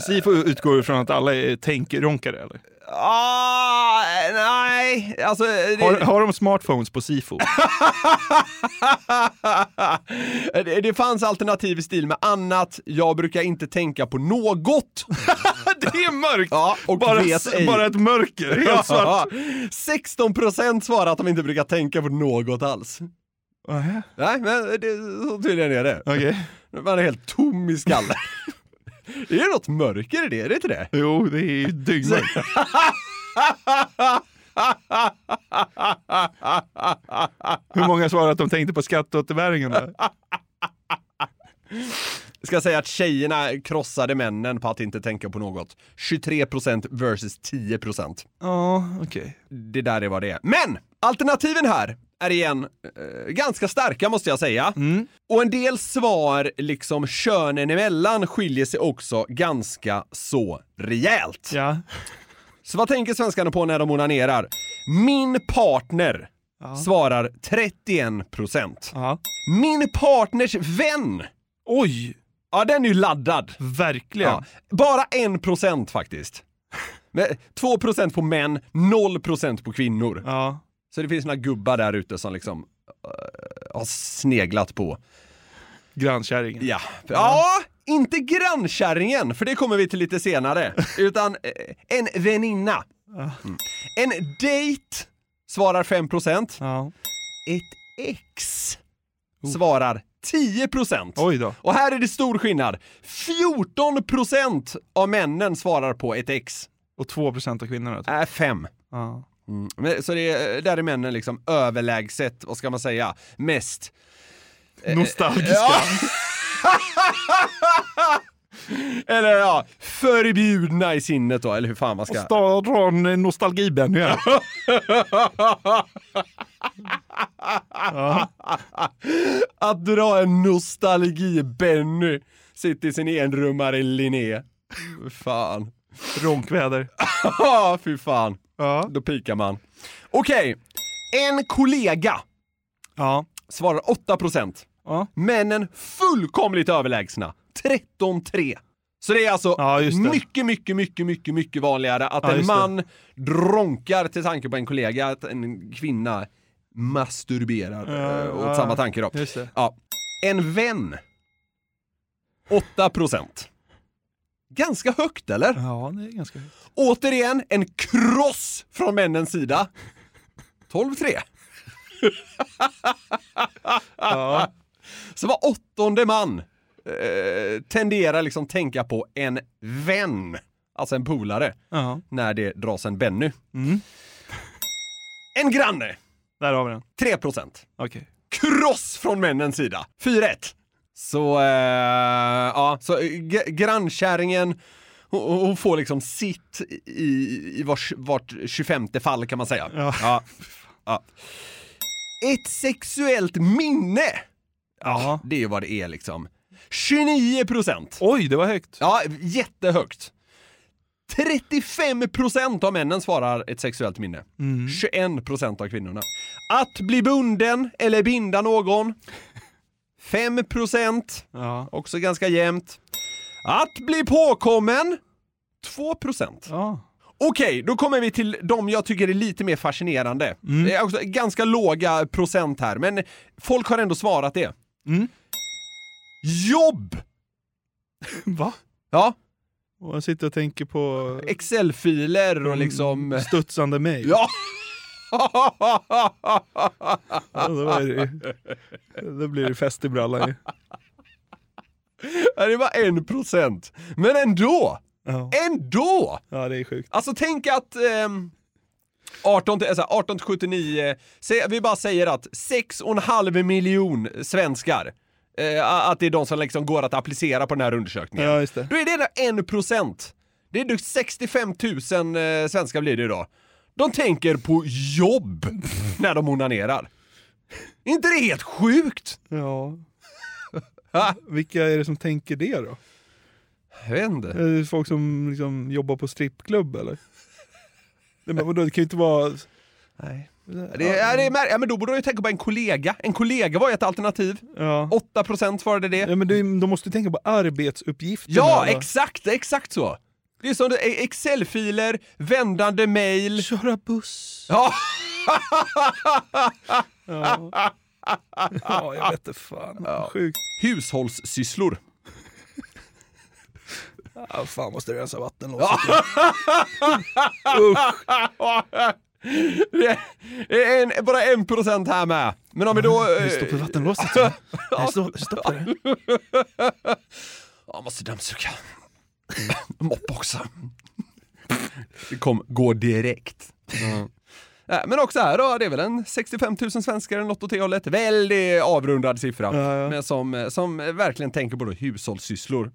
Speaker 4: Sifo utgår ifrån att alla är tänkeronkare eller?
Speaker 5: Ah, nej, alltså... Det,
Speaker 4: Har, har de smartphones på Sifo?
Speaker 5: det, det fanns alternativ i stil med annat, jag brukar inte tänka på något.
Speaker 4: det är mörkt!
Speaker 5: Ja, och
Speaker 4: Bara, bara ett mörker, helt svart.
Speaker 5: 16% svarar att de inte brukar tänka på något alls.
Speaker 4: Nähä.
Speaker 5: Nej, men det, så tydligen är det.
Speaker 4: Okej.
Speaker 5: Man är helt tom i skallen. Det är något mörker i det, är det inte det?
Speaker 4: Jo, det är ju dyngmörkt. Hur många svarar att de tänkte på skatteåterbäringen där?
Speaker 5: Ska säga att tjejerna krossade männen på att inte tänka på något. 23% versus 10%.
Speaker 4: Ja, okej.
Speaker 5: Det där är vad det är. Men! Alternativen här är igen eh, ganska starka måste jag säga. Och en del svar, liksom könen emellan, skiljer sig också ganska så rejält.
Speaker 4: Ja.
Speaker 5: Så vad tänker svenskarna på när de onanerar? Min partner svarar 31%.
Speaker 4: Ja.
Speaker 5: Min partners vän!
Speaker 4: Oj!
Speaker 5: Ja, den är ju laddad.
Speaker 4: Verkligen.
Speaker 5: Ja, bara 1% faktiskt. Men 2% på män, 0% på kvinnor.
Speaker 4: Ja.
Speaker 5: Så det finns några gubbar där ute som liksom eh, har sneglat på.
Speaker 4: Grannkärringen.
Speaker 5: Ja. ja, inte grannkärringen, för det kommer vi till lite senare. Utan eh, en väninna. Mm. En dejt svarar 5%.
Speaker 4: Ja.
Speaker 5: Ett ex svarar 10%.
Speaker 4: Oj då.
Speaker 5: Och här är det stor skillnad. 14% av männen svarar på ett ex.
Speaker 4: Och 2% av kvinnorna?
Speaker 5: Är 5.
Speaker 4: Ja.
Speaker 5: Mm. Men, så det är, där är männen liksom överlägset, vad ska man säga, mest... eh,
Speaker 4: Nostalgiska.
Speaker 5: Ja. eller ja, förbjudna i sinnet då, eller hur fan man ska...
Speaker 4: Och dra en nostalgi-Benny här.
Speaker 5: Att dra en nostalgi-Benny, sitter i sin enrummare i Linné. Fan.
Speaker 4: Ronkväder.
Speaker 5: Ja, fy fan.
Speaker 4: Ja.
Speaker 5: Då pikar man. Okej, en kollega
Speaker 4: Ja.
Speaker 5: svarar 8%.
Speaker 4: Ja.
Speaker 5: Männen fullkomligt överlägsna. 13-3. Så det är alltså
Speaker 4: Ja, just det.
Speaker 5: mycket, mycket, mycket, mycket, mycket vanligare att
Speaker 4: Ja,
Speaker 5: en
Speaker 4: just det.
Speaker 5: man dronkar till tanke på en kollega, att en kvinna masturberar
Speaker 4: Ja,
Speaker 5: eh, åt
Speaker 4: ja,
Speaker 5: samma tanke då.
Speaker 4: just det.
Speaker 5: Ja. En vän. 8%. Ganska högt eller?
Speaker 4: Ja, det är ganska högt.
Speaker 5: Återigen en kross från männens sida. 12-3.
Speaker 4: Ja.
Speaker 5: Så var åttonde man eh, tenderar liksom tänka på en vän, alltså en polare,
Speaker 4: Ja.
Speaker 5: när det dras en Benny.
Speaker 4: Mm.
Speaker 5: En granne,
Speaker 4: Där har vi den.
Speaker 5: 3%.
Speaker 4: Okej.
Speaker 5: Kross från männens sida, 4-1. Så, eh, ja, så eh, grannkärringen, hon, hon får liksom sitt i, i vars, vart 25 fall kan man säga.
Speaker 4: Ja.
Speaker 5: Ja. ja. Ett sexuellt minne!
Speaker 4: Ja.
Speaker 5: Det är ju vad det är liksom. 29 procent.
Speaker 4: Oj, det var högt.
Speaker 5: Ja, jättehögt. 35 procent av männen svarar ett sexuellt minne. 21 procent av kvinnorna. Att bli bunden eller binda någon. 5 procent.
Speaker 4: Ja.
Speaker 5: Också ganska jämnt. Att bli påkommen. 2 procent.
Speaker 4: Ja.
Speaker 5: Okej, då kommer vi till de jag tycker är lite mer fascinerande. Det är också ganska låga procent här, men folk har ändå svarat det.
Speaker 4: Mm.
Speaker 5: Jobb!
Speaker 4: Va?
Speaker 5: Ja,
Speaker 4: Och jag sitter och tänker på
Speaker 5: Excel-filer och liksom...
Speaker 4: studsande mejl.
Speaker 5: Ja!
Speaker 4: Ja, då, är det, då blir det fest i brallan ju.
Speaker 5: Ja, det var en procent. Men ändå! Ändå!
Speaker 4: Ja, det är sjukt.
Speaker 5: Alltså tänk att ehm, 18 till, alltså 18 till 79, säg, vi bara säger att 6,5 miljon svenskar, eh, att det är de som liksom går att applicera på den här undersökningen.
Speaker 4: Ja, just det.
Speaker 5: Då är det en procent. Det är drygt 65 000 eh, svenskar blir det idag. De tänker på jobb när de onanerar. Inte det helt sjukt?
Speaker 4: Ja. Vilka är det som tänker det då?
Speaker 5: Jag vet inte.
Speaker 4: Är det folk som liksom jobbar på strippklubb eller? Nej, men vadå, det kan ju inte vara...
Speaker 5: Nej. Det är, det är mär- ja, men då borde du tänka på en kollega. En kollega var ju ett alternativ.
Speaker 4: Ja.
Speaker 5: 8% svarade det.
Speaker 4: Ja, men du, de måste ju tänka på arbetsuppgifterna.
Speaker 5: Ja, exakt, exakt så. Det är som Excel-filer, vändande mail.
Speaker 4: Köra buss.
Speaker 5: Ja.
Speaker 4: Ja. ja, jag vet inte fan. Sjukt.
Speaker 5: Hushållssysslor.
Speaker 4: Ja, fan måste rensa vattenlåset.
Speaker 5: Det är en, bara en procent här med. Men om vi då...
Speaker 4: Det står på vattenlåset. Nej, stopp, stopp det.
Speaker 5: Jag måste dammsuga. Mopp också. Det kom, går direkt. Ja, Men också här då, det är väl en 65 000 svenskar eller något åt det hållet. Väldigt avrundad siffra.
Speaker 4: Ja, ja.
Speaker 5: Men som, som verkligen tänker på då hushållssysslor.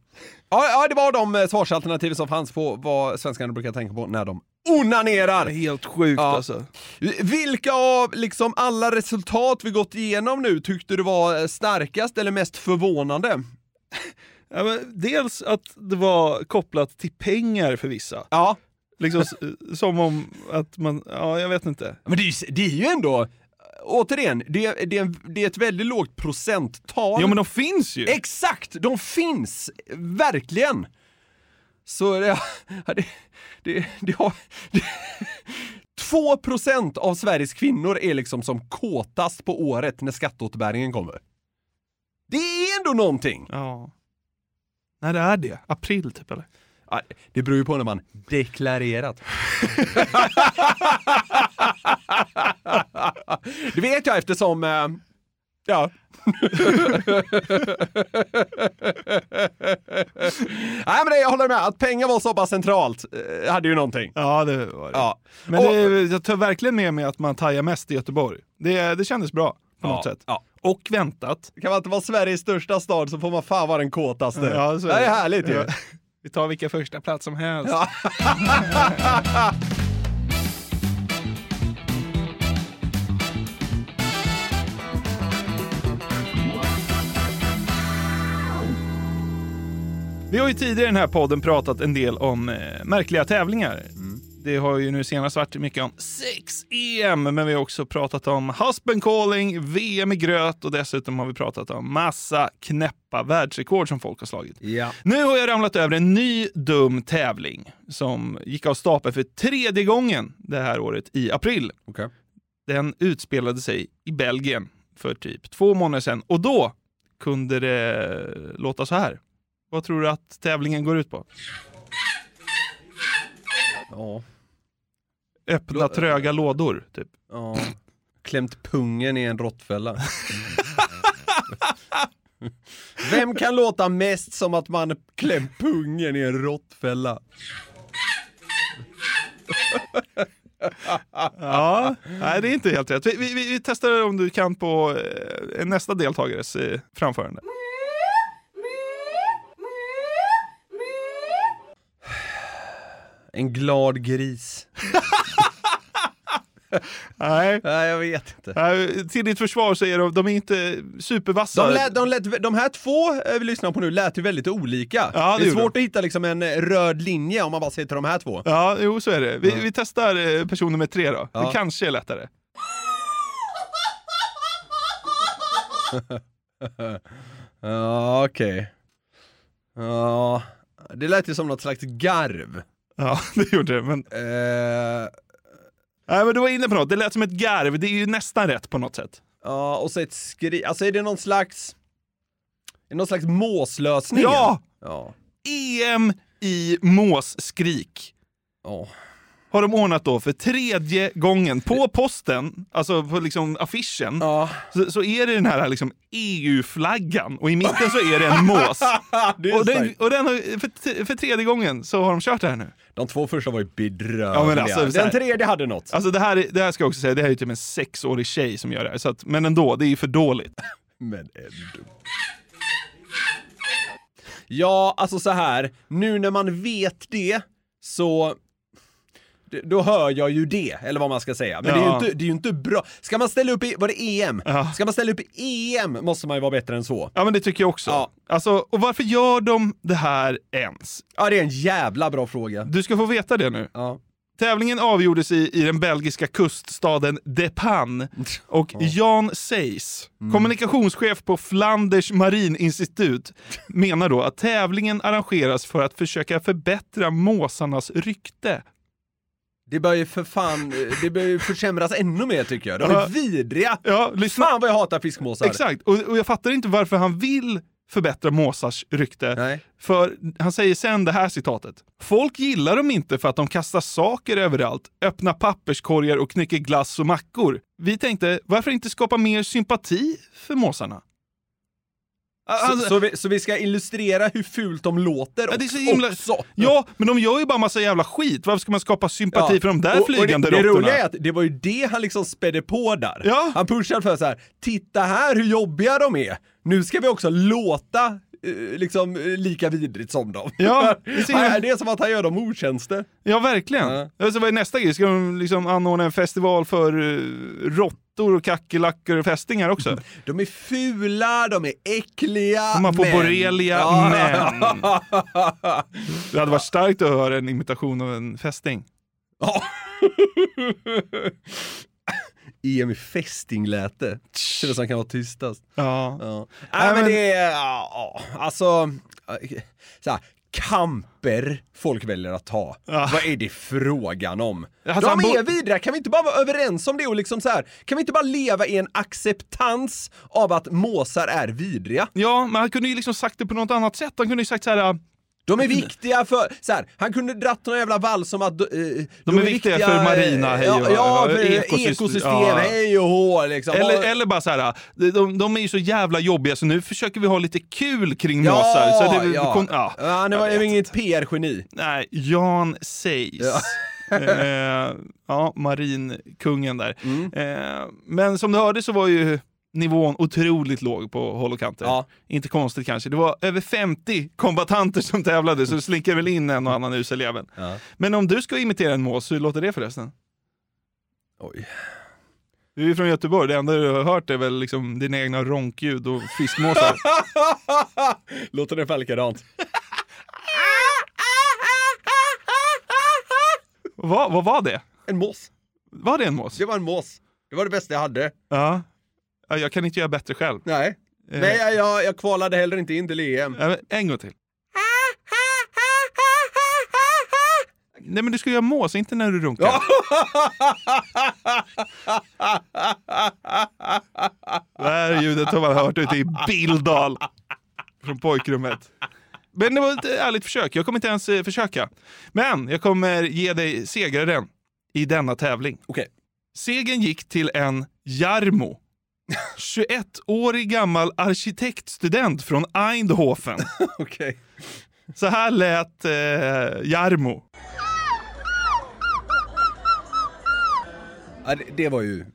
Speaker 5: Ja, ja, det var de svarsalternativ som fanns på vad svenskarna brukar tänka på när de onanerar.
Speaker 4: Helt sjukt
Speaker 5: Ja.
Speaker 4: alltså.
Speaker 5: Vilka av liksom alla resultat vi gått igenom nu tyckte du var starkast eller mest förvånande?
Speaker 4: Ja, dels att det var kopplat till pengar för vissa.
Speaker 5: Ja.
Speaker 4: Liksom som om att man, ja jag vet inte.
Speaker 5: Men det är ju, det är ju ändå, återigen, det, det, det är ett väldigt lågt procenttal.
Speaker 4: Ja men de finns ju!
Speaker 5: Exakt, de finns! Verkligen! Så det, det, det, det har... Det, 2% av Sveriges kvinnor är liksom som kåtast på året när skatteåterbäringen kommer. Det är ändå någonting!
Speaker 4: Ja. När det är det? April typ eller?
Speaker 5: Det beror ju på när man deklarerat. det vet jag eftersom, eh, ja. Nej men det, jag håller med, att pengar var så pass centralt eh, hade ju någonting.
Speaker 4: Ja det var det.
Speaker 5: Ja.
Speaker 4: Men
Speaker 5: Och-
Speaker 4: det, jag tar verkligen med mig att man tajar mest i Göteborg. Det, det kändes bra på
Speaker 5: Ja,
Speaker 4: något sätt.
Speaker 5: ja.
Speaker 4: Och väntat.
Speaker 5: Kan man inte vara Sveriges största stad så får man fan vara den kåtaste.
Speaker 4: Ja, så
Speaker 5: det
Speaker 4: är
Speaker 5: är
Speaker 4: det.
Speaker 5: härligt ju.
Speaker 4: Ja. Vi tar vilka första plats som helst. Vi har ju tidigare i den här podden pratat en del om eh, märkliga tävlingar. Det har ju nu senast varit mycket om sex-EM, men vi har också pratat om husband calling, VM i gröt och dessutom har vi pratat om massa knäppa världsrekord som folk har slagit.
Speaker 5: Ja.
Speaker 4: Nu har jag ramlat över en ny dum tävling som gick av stapeln för tredje gången det här året i april.
Speaker 5: Okej.
Speaker 4: Den utspelade sig i Belgien för typ två månader sedan och då kunde det låta så här. Vad tror du att tävlingen går ut på?
Speaker 5: Ja.
Speaker 4: Öppna tröga lådor, typ.
Speaker 5: ja. Klämt pungen i en råttfälla. Vem kan låta mest som att man klämt pungen i en råttfälla?
Speaker 4: Ja, nej det är inte helt rätt. Vi, vi, vi testar om du kan på eh, nästa deltagares eh, framförande.
Speaker 5: En glad gris.
Speaker 4: Nej.
Speaker 5: Nej, jag vet inte.
Speaker 4: Nej, till ditt försvar så är de, de är inte supervassa.
Speaker 5: De, lät, de, lät, de här två eh, vi lyssnar på nu lät ju väldigt olika.
Speaker 4: Ja, det
Speaker 5: det är svårt att hitta liksom en eh, röd linje om man bara ser till de här två.
Speaker 4: Ja, jo så är det. Vi, vi testar eh, person nummer tre då.
Speaker 5: Ja.
Speaker 4: Det kanske är lättare.
Speaker 5: Ja, okej. Ja, det lät ju som något slags garv.
Speaker 4: Ja, det gjorde det. Men,
Speaker 5: Eh,
Speaker 4: nej, men du var inne på något. Det lät som ett garv. Det är ju nästan rätt på något sätt.
Speaker 5: ja, och så ett skri... Alltså är det någon slags... Är det någon slags måslösning?
Speaker 4: Ja!
Speaker 5: Ja.
Speaker 4: EM i måsskrik.
Speaker 5: Ja.
Speaker 4: Har de ordnat då för tredje gången på posten, alltså på liksom affischen, så, så är det den här liksom EU-flaggan och i mitten så är det en mås.
Speaker 5: Det
Speaker 4: och den, och den har, för, för tredje gången så har de kört det här nu.
Speaker 5: De två första var ju bedrövliga.
Speaker 4: Ja, alltså, så
Speaker 5: Den tredje hade något.
Speaker 4: Alltså det här, är- det här ska jag också säga, det här är typ en sexårig tjej som gör det här. Så att, men ändå, det är ju för dåligt.
Speaker 5: Men ändå. Ja, alltså så här. nu när man vet det så då hör jag ju det, eller vad man ska säga. Men det, är ju
Speaker 4: Ja.
Speaker 5: inte, det är ju inte bra. Ska man ställa upp i, var det EM? Ska man ställa upp i EM måste man ju vara bättre än så.
Speaker 4: Ja men det tycker jag också. Alltså, och varför gör de det här ens?
Speaker 5: Ja, det är en jävla bra fråga.
Speaker 4: Du ska få veta det nu.
Speaker 5: Ja.
Speaker 4: Tävlingen avgjordes i, i den belgiska kuststaden Depan och Jan Seys,
Speaker 5: Mm.
Speaker 4: kommunikationschef på Flanders Marininstitut, menar då att tävlingen arrangeras för att försöka förbättra måsarnas rykte.
Speaker 5: Det bör ju för fan, det bör ju försämras ännu mer tycker jag. De är
Speaker 4: Ja.
Speaker 5: vidriga!
Speaker 4: Ja, lyssna.
Speaker 5: Fan vad jag hatar fiskmåsar!
Speaker 4: Exakt, och, och jag fattar inte varför han vill förbättra måsars rykte.
Speaker 5: Nej.
Speaker 4: För han säger sen det här citatet. Folk gillar dem inte för att de kastar saker överallt, öppnar papperskorgar och knycker glass och mackor. Vi tänkte, varför inte skapa mer sympati för måsarna?
Speaker 5: Så,
Speaker 4: Alltså-
Speaker 5: så, vi, så vi ska illustrera hur fult de låter
Speaker 4: Ja, det är så himla...
Speaker 5: också.
Speaker 4: Ja, men de gör ju bara massa jävla skit. Varför ska man skapa sympati
Speaker 5: Ja.
Speaker 4: för de där
Speaker 5: Och-
Speaker 4: flygande
Speaker 5: och det, det
Speaker 4: råttorna?
Speaker 5: roliga är att det var ju det han liksom spädde på där.
Speaker 4: Ja.
Speaker 5: Han pushade för så här: titta här hur jobbiga de är. Nu ska vi också låta liksom eh, lika vidrigt som dem.
Speaker 4: Ja, det
Speaker 5: Han- det är som att han gör dem otjänster.
Speaker 4: Ja, verkligen.
Speaker 5: Ja.
Speaker 4: Alltså, vad är nästa grej? Ska de liksom anordna en festival för uh, råttor och kackerlackor och fästingar också?
Speaker 5: De är fula, de är äckliga,
Speaker 4: De har på
Speaker 5: men-
Speaker 4: borrelia,
Speaker 5: Ja.
Speaker 4: men... Det hade varit starkt att höra en imitation av en fästing.
Speaker 5: Ja. EM i fästing lät det. Det är som kan vara tystast.
Speaker 4: Ja.
Speaker 5: Ja.
Speaker 4: Nej,
Speaker 5: Nej men det är, ja, alltså, så här, kamper folk väljer att ta.
Speaker 4: Ja.
Speaker 5: Vad är det frågan om?
Speaker 4: Alltså,
Speaker 5: De är vidriga, kan vi inte bara vara överens om det och liksom så här, kan vi inte bara leva i en acceptans av att måsar är vidriga?
Speaker 4: Ja, men han kunde ju liksom sagt det på något annat sätt. Han kunde ju sagt så här...
Speaker 5: De är viktiga för, så här, han kunde dratt någon jävla vals om att eh, de,
Speaker 4: är viktiga för marina, hej och-
Speaker 5: ja, ja, för
Speaker 4: ekosystem,
Speaker 5: ekosystem,
Speaker 4: ja.
Speaker 5: hej och hå liksom.
Speaker 4: Eller, eller bara så här, de, de, de är ju så jävla jobbiga så nu försöker vi ha lite kul kring
Speaker 5: Ja,
Speaker 4: måsar. Så det,
Speaker 5: ja.
Speaker 4: Kon, ja.
Speaker 5: Ja, det var ju inget PR-geni.
Speaker 4: Nej, Jan Seys. eh, ja, marinkungen där.
Speaker 5: Mm.
Speaker 4: Eh, men som du hörde så var ju nivån otroligt låg på håll och kanter.
Speaker 5: Ja.
Speaker 4: Inte konstigt kanske. Det var över 50 kombatanter som tävlade så det slinker väl in en och annan usel jävel.
Speaker 5: Ja.
Speaker 4: Men om du ska imitera en mås, hur låter det förresten?
Speaker 5: Oj.
Speaker 4: Du är ju från Göteborg, det enda du har hört är väl liksom dina egna ronkljud och fiskmåsar.
Speaker 5: Låter det ungefär likadant?
Speaker 4: vad, vad var det?
Speaker 5: En mås.
Speaker 4: Var det en mås?
Speaker 5: Det var en mås. Det var det bästa jag hade.
Speaker 4: Ja. Ja jag kan inte göra bättre själv.
Speaker 5: Nej.
Speaker 4: Eh.
Speaker 5: Nej, jag, jag, kvalade heller inte in till EM.
Speaker 4: En gång till. Nej men du ska göra mås, inte när du runkar. Det här ljudet har man hört ute i Bildal. Från pojkrummet. Men det var ett ärligt försök. Jag kommer inte ens eh, försöka. Men jag kommer ge dig segraren i denna tävling.
Speaker 5: Okej.
Speaker 4: Segern gick till en Jarmo. 21-årig gammal arkitektstudent från Eindhoven.
Speaker 5: Okej.
Speaker 4: Så här lät eh, Jarmo.
Speaker 5: Ja, det, det var ju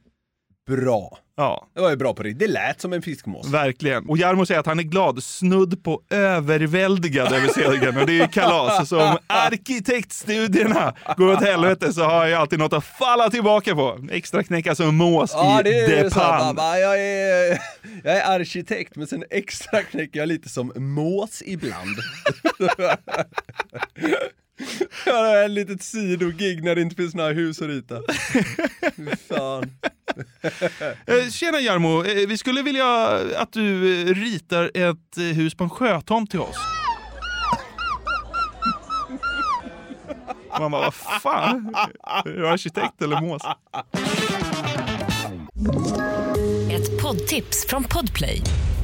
Speaker 5: bra.
Speaker 4: Ja,
Speaker 5: Det var ju bra på det. Det lät som en fiskmås.
Speaker 4: verkligen. Och Jarmo säger att han är glad, snudd på överväldigad över segern. Och det är ju kalas. Så om arkitektstudierna går åt helvete så har jag alltid något att falla tillbaka på. Extra knäcka som mås
Speaker 5: Ja,
Speaker 4: i
Speaker 5: det är så.
Speaker 4: Depan.
Speaker 5: Bara, jag, är, jag är arkitekt, men sen extra knäcker jag lite som mås ibland. Jag har ett litet sidogig när det inte finns några hus att rita. Fan.
Speaker 4: Eh, Tjena Jarmo, Eh, vi skulle vilja att du eh, ritar ett hus på en sjötomt till oss. Man bara, vad fan? Är du arkitekt eller mås?
Speaker 10: Ett poddtips från Podplay.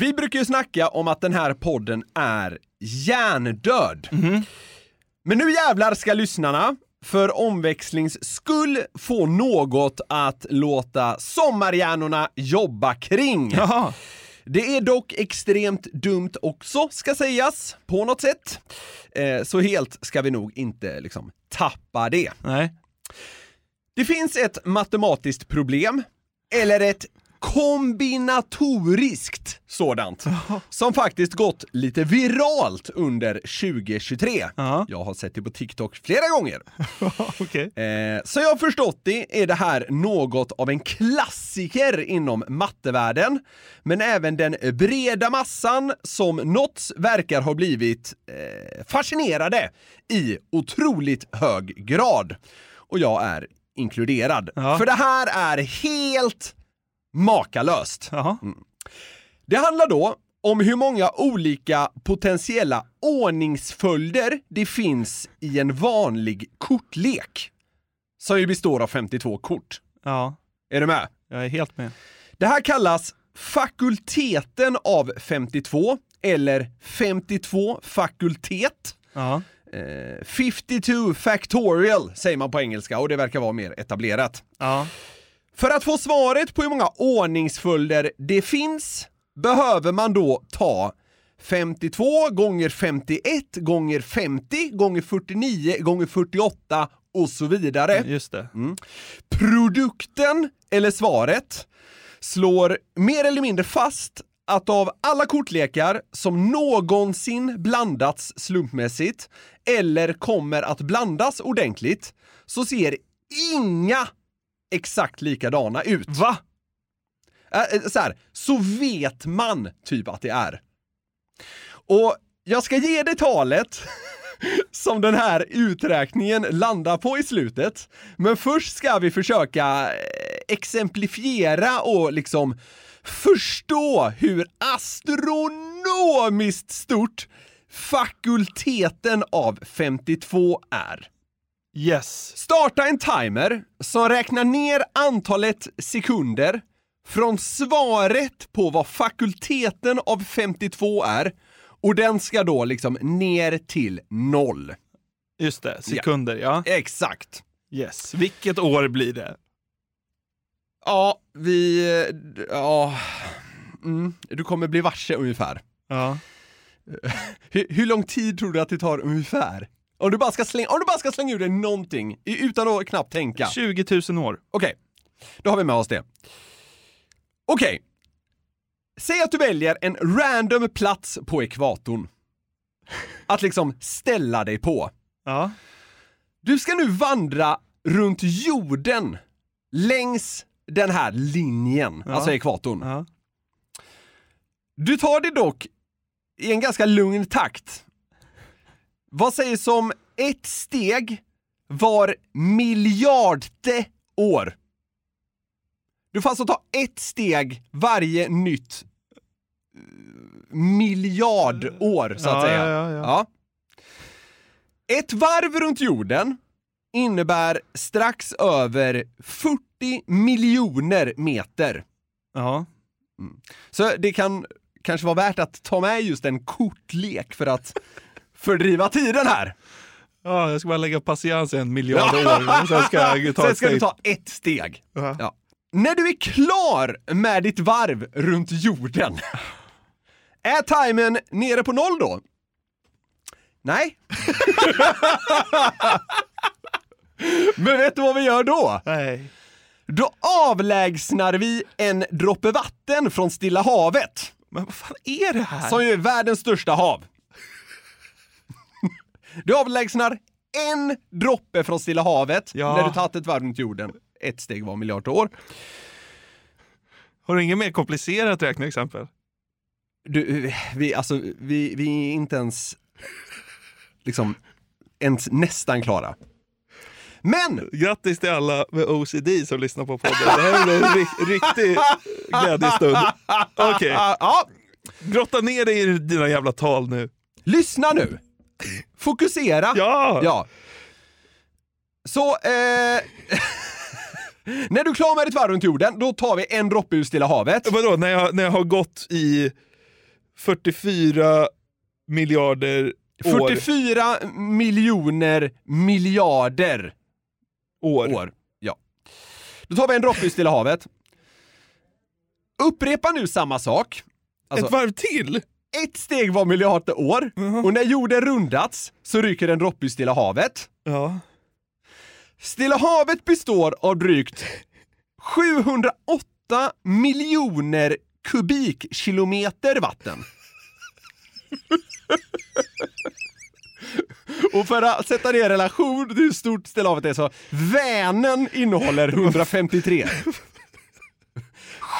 Speaker 5: Vi brukar ju snacka om att den här podden är hjärndöd. Men nu jävlar ska lyssnarna för omväxlings skull få något att låta sommarhjärnorna jobba kring. Det är dock extremt dumt också, ska sägas, på något sätt. Eh, så helt ska vi nog inte liksom tappa det.
Speaker 4: Nej.
Speaker 5: Det finns ett matematiskt problem, eller ett kombinatoriskt sådant, som faktiskt gått lite viralt under 2023. Jag har sett det på TikTok flera gånger. eh, så jag har förstått det är det här något av en klassiker inom mattevärlden, men även den breda massan som nåtts verkar ha blivit eh, fascinerade i otroligt hög grad. Och jag är inkluderad. För det här är helt makalöst. Mm. Det handlar då om hur många olika potentiella ordningsföljder det finns i en vanlig kortlek. Som ju består av 52 kort.
Speaker 4: Ja.
Speaker 5: Är du med?
Speaker 4: Jag är helt med.
Speaker 5: Det här kallas fakulteten av 52, eller 52 fakultet.
Speaker 4: Ja.
Speaker 5: Eh, 52 factorial säger man på engelska och det verkar vara mer etablerat.
Speaker 4: Ja.
Speaker 5: För att få svaret på hur många ordningsföljder det finns behöver man då ta 52 gånger 51 gånger 50 gånger 49 gånger 48 och så vidare.
Speaker 4: Just det.
Speaker 5: Mm. Produkten, eller svaret, slår mer eller mindre fast att av alla kortlekar som någonsin blandats slumpmässigt eller kommer att blandas ordentligt så ser inga exakt likadana ut.
Speaker 4: Va?
Speaker 5: Äh, så här, så vet man typ att det är. Och jag ska ge dig talet som den här uträkningen landar på i slutet. Men först ska vi försöka exemplifiera och liksom förstå hur astronomiskt stort fakulteten av 52 är.
Speaker 4: Yes.
Speaker 5: Starta en timer som räknar ner antalet sekunder från svaret på vad fakulteten av 52 är och den ska då liksom ner till noll.
Speaker 4: Just det, sekunder ja.
Speaker 5: Exakt.
Speaker 4: Yes. Vilket år blir det?
Speaker 5: Ja, vi... Ja... Mm, du kommer bli varse ungefär.
Speaker 4: Ja.
Speaker 5: hur, hur lång tid tror du att det tar ungefär? Om du bara ska slänga, om du bara ska slänga ur dig någonting utan att knappt tänka.
Speaker 4: 20 000 år.
Speaker 5: Okej, då har vi med oss det. Okej. Säg att du väljer en random plats på ekvatorn. Att liksom ställa dig på.
Speaker 4: Ja.
Speaker 5: Du ska nu vandra runt jorden längs den här linjen,
Speaker 4: Ja.
Speaker 5: alltså ekvatorn.
Speaker 4: Ja.
Speaker 5: Du tar det dock i en ganska lugn takt. Vad sägs om ett steg var miljardte år? Du får alltså ta ett steg varje nytt eh, miljardår, så att
Speaker 4: Ja,
Speaker 5: säga.
Speaker 4: ja, ja, ja.
Speaker 5: Ett varv runt jorden innebär strax över 40 miljoner meter.
Speaker 4: Ja.
Speaker 5: Mm. Så det kan kanske vara värt att ta med just en kortlek för att fördriva tiden här.
Speaker 4: Ja, jag ska bara lägga patiens i en miljard år sen ska jag ta
Speaker 5: Sen ska du ta ett steg. Ja. När du är klar med ditt varv runt jorden, är timern nere på noll då? Nej. Men vet du vad vi gör då?
Speaker 4: Nej.
Speaker 5: Då avlägsnar vi en droppe vatten från Stilla havet.
Speaker 4: Men vad fan är det här?
Speaker 5: Som ju är världens största hav. Du avlägsnar en droppe från Stilla havet
Speaker 4: Ja.
Speaker 5: när du tagit ett varv runt jorden. Ett steg var miljard år.
Speaker 4: Har du inget mer komplicerat räkneexempel?
Speaker 5: Du, vi, alltså, vi, vi är inte ens liksom ens nästan klara. Men!
Speaker 4: Grattis till alla med OCD som lyssnar på podden. Det här är en ri- riktig glädjestund. Okej,
Speaker 5: Ja,
Speaker 4: grotta ner dig i dina jävla tal nu.
Speaker 5: lyssna nu! Fokusera!
Speaker 4: Ja!
Speaker 5: Ja. Så, eh, när du är klar med ditt varv runt jorden, då tar vi en droppe ur Stilla havet.
Speaker 4: Vadå, när jag, när jag har gått i 44 miljarder år?
Speaker 5: 44 miljoner miljarder
Speaker 4: år.
Speaker 5: år. Ja. Då tar vi en droppe ur Stilla havet. Upprepa nu samma sak. Alltså,
Speaker 4: Ett varv till?
Speaker 5: Ett steg var miljarder år och när jorden rundats så ryker en droppe ur Stilla havet.
Speaker 4: Ja.
Speaker 5: Stilla havet består av drygt 708 miljoner kubikkilometer vatten. Och för att sätta det i relation till hur stort Stilla havet är så, Vänern innehåller 153.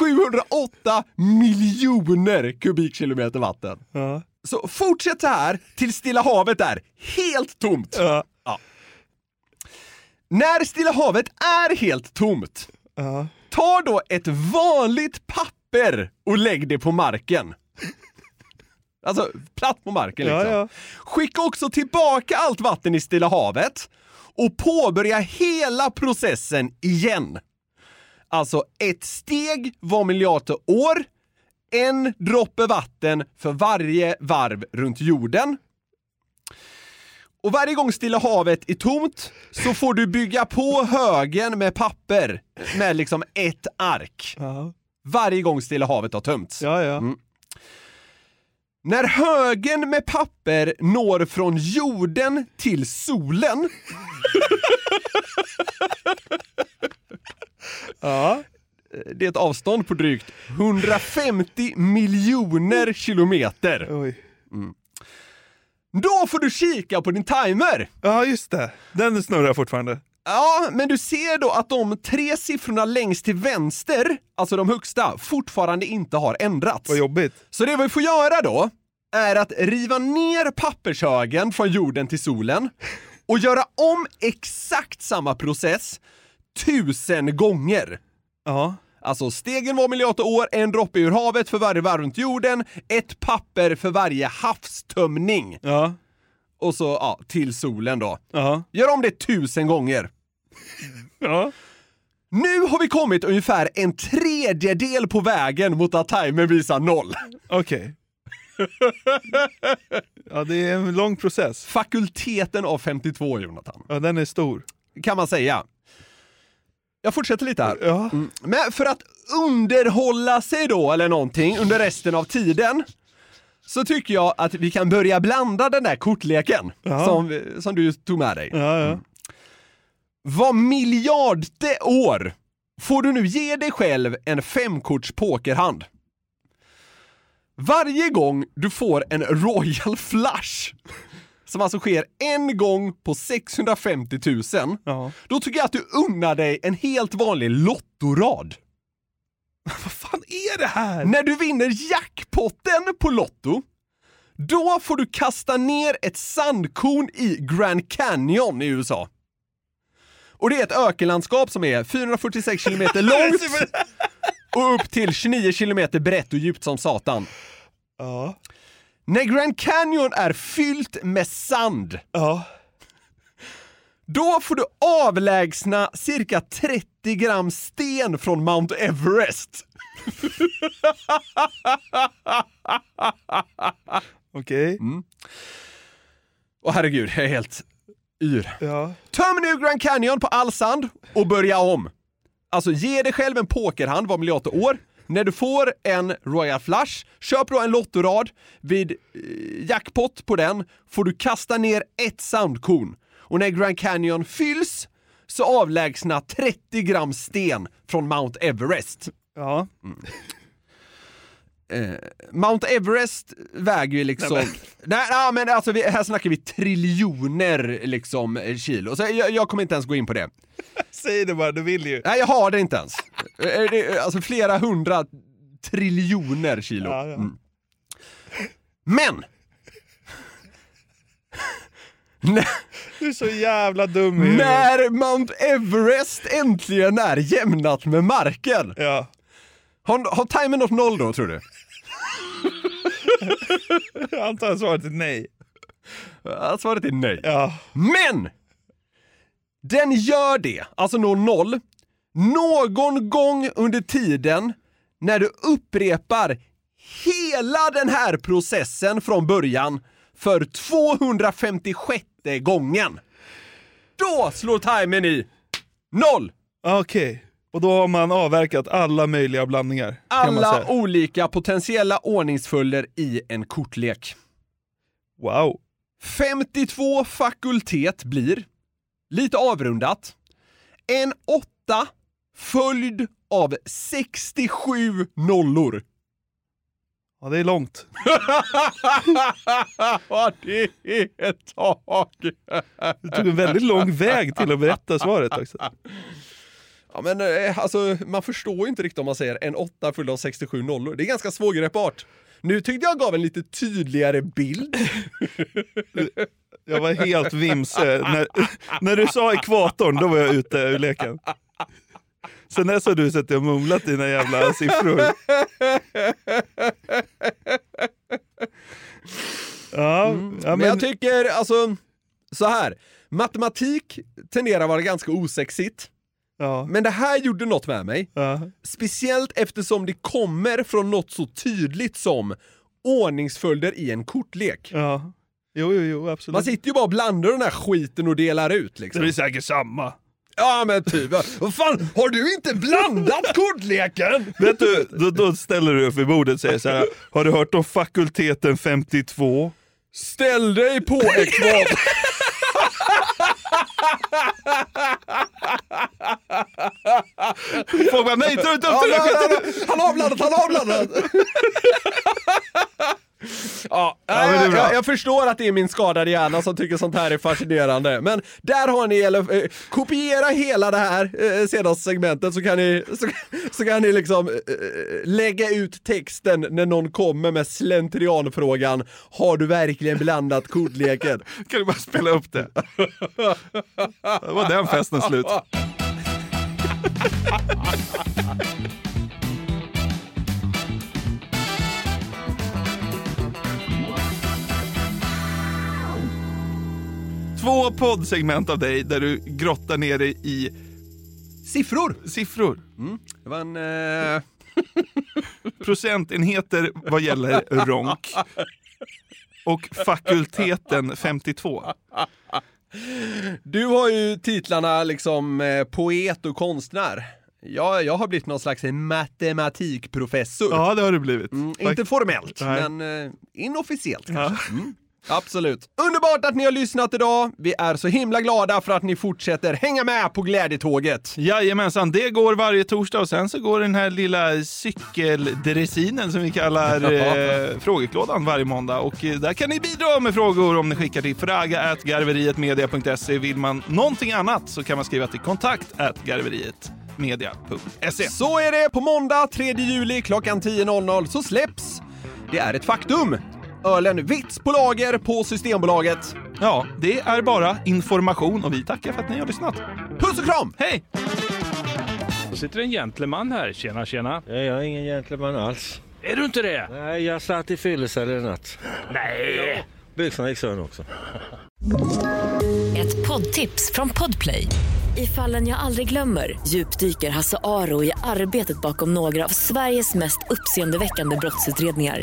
Speaker 5: 708 miljoner kubikkilometer vatten.
Speaker 4: Ja.
Speaker 5: Så fortsätt så här till Stilla havet är helt tomt.
Speaker 4: Ja.
Speaker 5: Ja. När Stilla havet är helt tomt,
Speaker 4: Ja.
Speaker 5: ta då ett vanligt papper och lägg det på marken. Alltså platt på marken
Speaker 4: Ja,
Speaker 5: liksom.
Speaker 4: ja.
Speaker 5: Skicka också tillbaka allt vatten i Stilla havet och påbörja hela processen igen. Alltså ett steg var miljarder år, en droppe vatten för varje varv runt jorden. Och varje gång Stilla havet är tomt så får du bygga på högen med papper med liksom ett ark.
Speaker 4: Ja.
Speaker 5: Varje gång Stilla havet har tömts.
Speaker 4: Ja, ja.
Speaker 5: Mm. När högen med papper når från jorden till solen
Speaker 4: Ja.
Speaker 5: Det är ett avstånd på drygt 150 miljoner kilometer.
Speaker 4: Oj.
Speaker 5: Då får du kika på din timer!
Speaker 4: Ja, just det. Den snurrar fortfarande.
Speaker 5: Ja, men du ser då att de tre siffrorna längst till vänster, alltså de högsta, fortfarande inte har ändrats.
Speaker 4: Vad jobbigt.
Speaker 5: Så det vi får göra då, är att riva ner pappershögen från jorden till solen och göra om exakt samma process tusen gånger.
Speaker 4: Ja.
Speaker 5: Alltså stegen var miljarder år, en droppe ur havet för varje varv runt jorden, ett papper för varje havstömning.
Speaker 4: Ja.
Speaker 5: Och så, ja, till solen då.
Speaker 4: Ja.
Speaker 5: Gör om det tusen gånger.
Speaker 4: Ja.
Speaker 5: Nu har vi kommit ungefär en tredjedel på vägen mot att timern visar noll.
Speaker 4: Okej. Ja, det är en lång process.
Speaker 5: Fakulteten av 52, Jonathan.
Speaker 4: Ja, den är stor.
Speaker 5: Kan man säga. Jag fortsätter lite här.
Speaker 4: Ja.
Speaker 5: Mm. Men för att underhålla sig då, eller någonting, under resten av tiden, så tycker jag att vi kan börja blanda den där kortleken
Speaker 4: Ja.
Speaker 5: som, som du tog med dig.
Speaker 4: Ja, ja.
Speaker 5: Var miljardte år får du nu ge dig själv en femkorts pokerhand. Varje gång du får en Royal Flush, som alltså sker en gång på 650 000,
Speaker 4: Ja.
Speaker 5: då tycker jag att du unnar dig en helt vanlig lottorad.
Speaker 4: Vad fan är det här?
Speaker 5: När du vinner jackpotten på Lotto, då får du kasta ner ett sandkorn i Grand Canyon i USA. Och det är ett ökenlandskap som är 446 kilometer långt och upp till 29 kilometer brett och djupt som satan.
Speaker 4: Ja.
Speaker 5: När Grand Canyon är fyllt med sand,
Speaker 4: Ja.
Speaker 5: då får du avlägsna cirka 30 gram sten från Mount Everest.
Speaker 4: Okej.
Speaker 5: Och herregud, jag är helt yr.
Speaker 4: Ja.
Speaker 5: Töm nu Grand Canyon på all sand och börja om. Alltså ge dig själv en pokerhand var miljarder år. När du får en Royal Flush, köp då en lottorad. Vid eh, jackpot på den får du kasta ner ett soundkorn. Och när Grand Canyon fylls så avlägsna 30 gram sten från Mount Everest.
Speaker 4: Ja.
Speaker 5: Eh, Mount Everest väger ju liksom... Nej men, nej, men alltså vi, här snackar vi triljoner liksom kilo. Så jag, jag kommer inte ens gå in på det.
Speaker 4: Säg det bara, du vill ju.
Speaker 5: Nej, jag har det inte ens. Eh, det Alltså flera hundra triljoner kilo.
Speaker 4: Ja, ja.
Speaker 5: Mm. Men!
Speaker 4: Du är så jävla dum i.
Speaker 5: När Mount Everest äntligen är jämnat med marken.
Speaker 4: Ja.
Speaker 5: Har, har timern nått noll då, tror du?
Speaker 4: Jag antar att svaret är nej.
Speaker 5: Ja, Svaret är nej.
Speaker 4: Ja.
Speaker 5: Men! Den gör det, alltså når noll, någon gång under tiden när du upprepar hela den här processen från början för 256 gången. Då slår timern i noll!
Speaker 4: Okej. Och då har man avverkat alla möjliga blandningar.
Speaker 5: Alla olika potentiella ordningsföljder i en kortlek.
Speaker 4: Wow.
Speaker 5: 52 fakultet blir, lite avrundat, en åtta följd av 67 nollor.
Speaker 4: Ja, det är långt.
Speaker 5: Ja, det är ett tag.
Speaker 4: Du tog en väldigt lång väg till att berätta svaret också.
Speaker 5: Ja, men eh, alltså, man förstår ju inte riktigt om man säger en åtta följd av 67 nollor. Det är ganska svårgreppbart. Nu tyckte jag gav en lite tydligare bild.
Speaker 4: Jag var helt vimse. När, när du sa ekvatorn, då var jag ute ur leken. Sen dess har du suttit och mumlat dina jävla siffror. Ja, ja
Speaker 5: Men
Speaker 4: men,
Speaker 5: jag tycker, alltså, så här. Matematik tenderar att vara ganska osexigt.
Speaker 4: Ja,
Speaker 5: Men det här gjorde något med mig.
Speaker 4: ja.
Speaker 5: Speciellt eftersom det kommer från något så tydligt som ordningsföljder i en kortlek.
Speaker 4: ja. Jo, jo, jo, absolut.
Speaker 5: Man sitter ju bara och blandar den här skiten och delar ut
Speaker 4: Det
Speaker 5: liksom.
Speaker 4: blir säkert samma.
Speaker 5: Ja men typ, vad fan, har du inte blandat kortleken?
Speaker 4: Vet du, då, då ställer du upp vid bordet och säger så här. Har du hört om fakulteten 52?
Speaker 5: Ställ dig på ekvatorn.
Speaker 4: Folk bara nej, ta inte upp det
Speaker 5: han, har blandat, han har blandat! Ja,
Speaker 4: det är
Speaker 5: jag, jag, jag förstår att det är min skadade hjärna som tycker sånt här är fascinerande. Men där har ni, eller eh, kopiera hela det här eh, senaste segmentet så kan ni, så, så kan ni liksom eh, lägga ut texten när någon kommer med slentrianfrågan Har du verkligen blandat kortleken?
Speaker 4: Kan du bara spela upp det? Då var den festen slut. Två poddsegment av dig där du grottar ner dig i
Speaker 5: Siffror!
Speaker 4: siffror.
Speaker 5: Det var en... Eh,
Speaker 4: Procentenheter vad gäller ronk. Och fakulteten 52.
Speaker 5: du har ju titlarna liksom eh, poet och konstnär. Jag, jag har blivit någon slags matematikprofessor.
Speaker 4: Ja, det har du blivit.
Speaker 5: Mm, inte formellt,
Speaker 4: Nej.
Speaker 5: men eh, inofficiellt kanske. Mm. Absolut. Underbart att ni har lyssnat idag. Vi är så himla glada för att ni fortsätter hänga med på glädjetåget.
Speaker 4: Jajamensan, det går varje torsdag och sen så går den här lilla cykeldressinen som vi kallar eh, frågeklådan varje måndag. Och eh, där kan ni bidra med frågor om ni skickar till fraga.garverietmedia.se. Vill man någonting annat så kan man skriva till kontakt garverietmedia.se.
Speaker 5: Så är det. På måndag 3 juli klockan 10.00 så släpps Det är ett faktum. Ölen Vits på lager på Systembolaget.
Speaker 4: Ja, det är bara information och vi tackar för att ni har lyssnat.
Speaker 5: Puss och kram!
Speaker 4: Hej!
Speaker 7: Då sitter en gentleman här. Tjena, tjena.
Speaker 9: Jag är ingen gentleman alls.
Speaker 7: Är du inte det?
Speaker 9: Nej, jag satt i fyllecell i natt.
Speaker 7: Nej!
Speaker 9: Byxorna gick sönder också.
Speaker 10: Ett poddtips från Podplay. I fallen jag aldrig glömmer djupdyker Hasse Aro i arbetet bakom några av Sveriges mest uppseendeväckande brottsutredningar.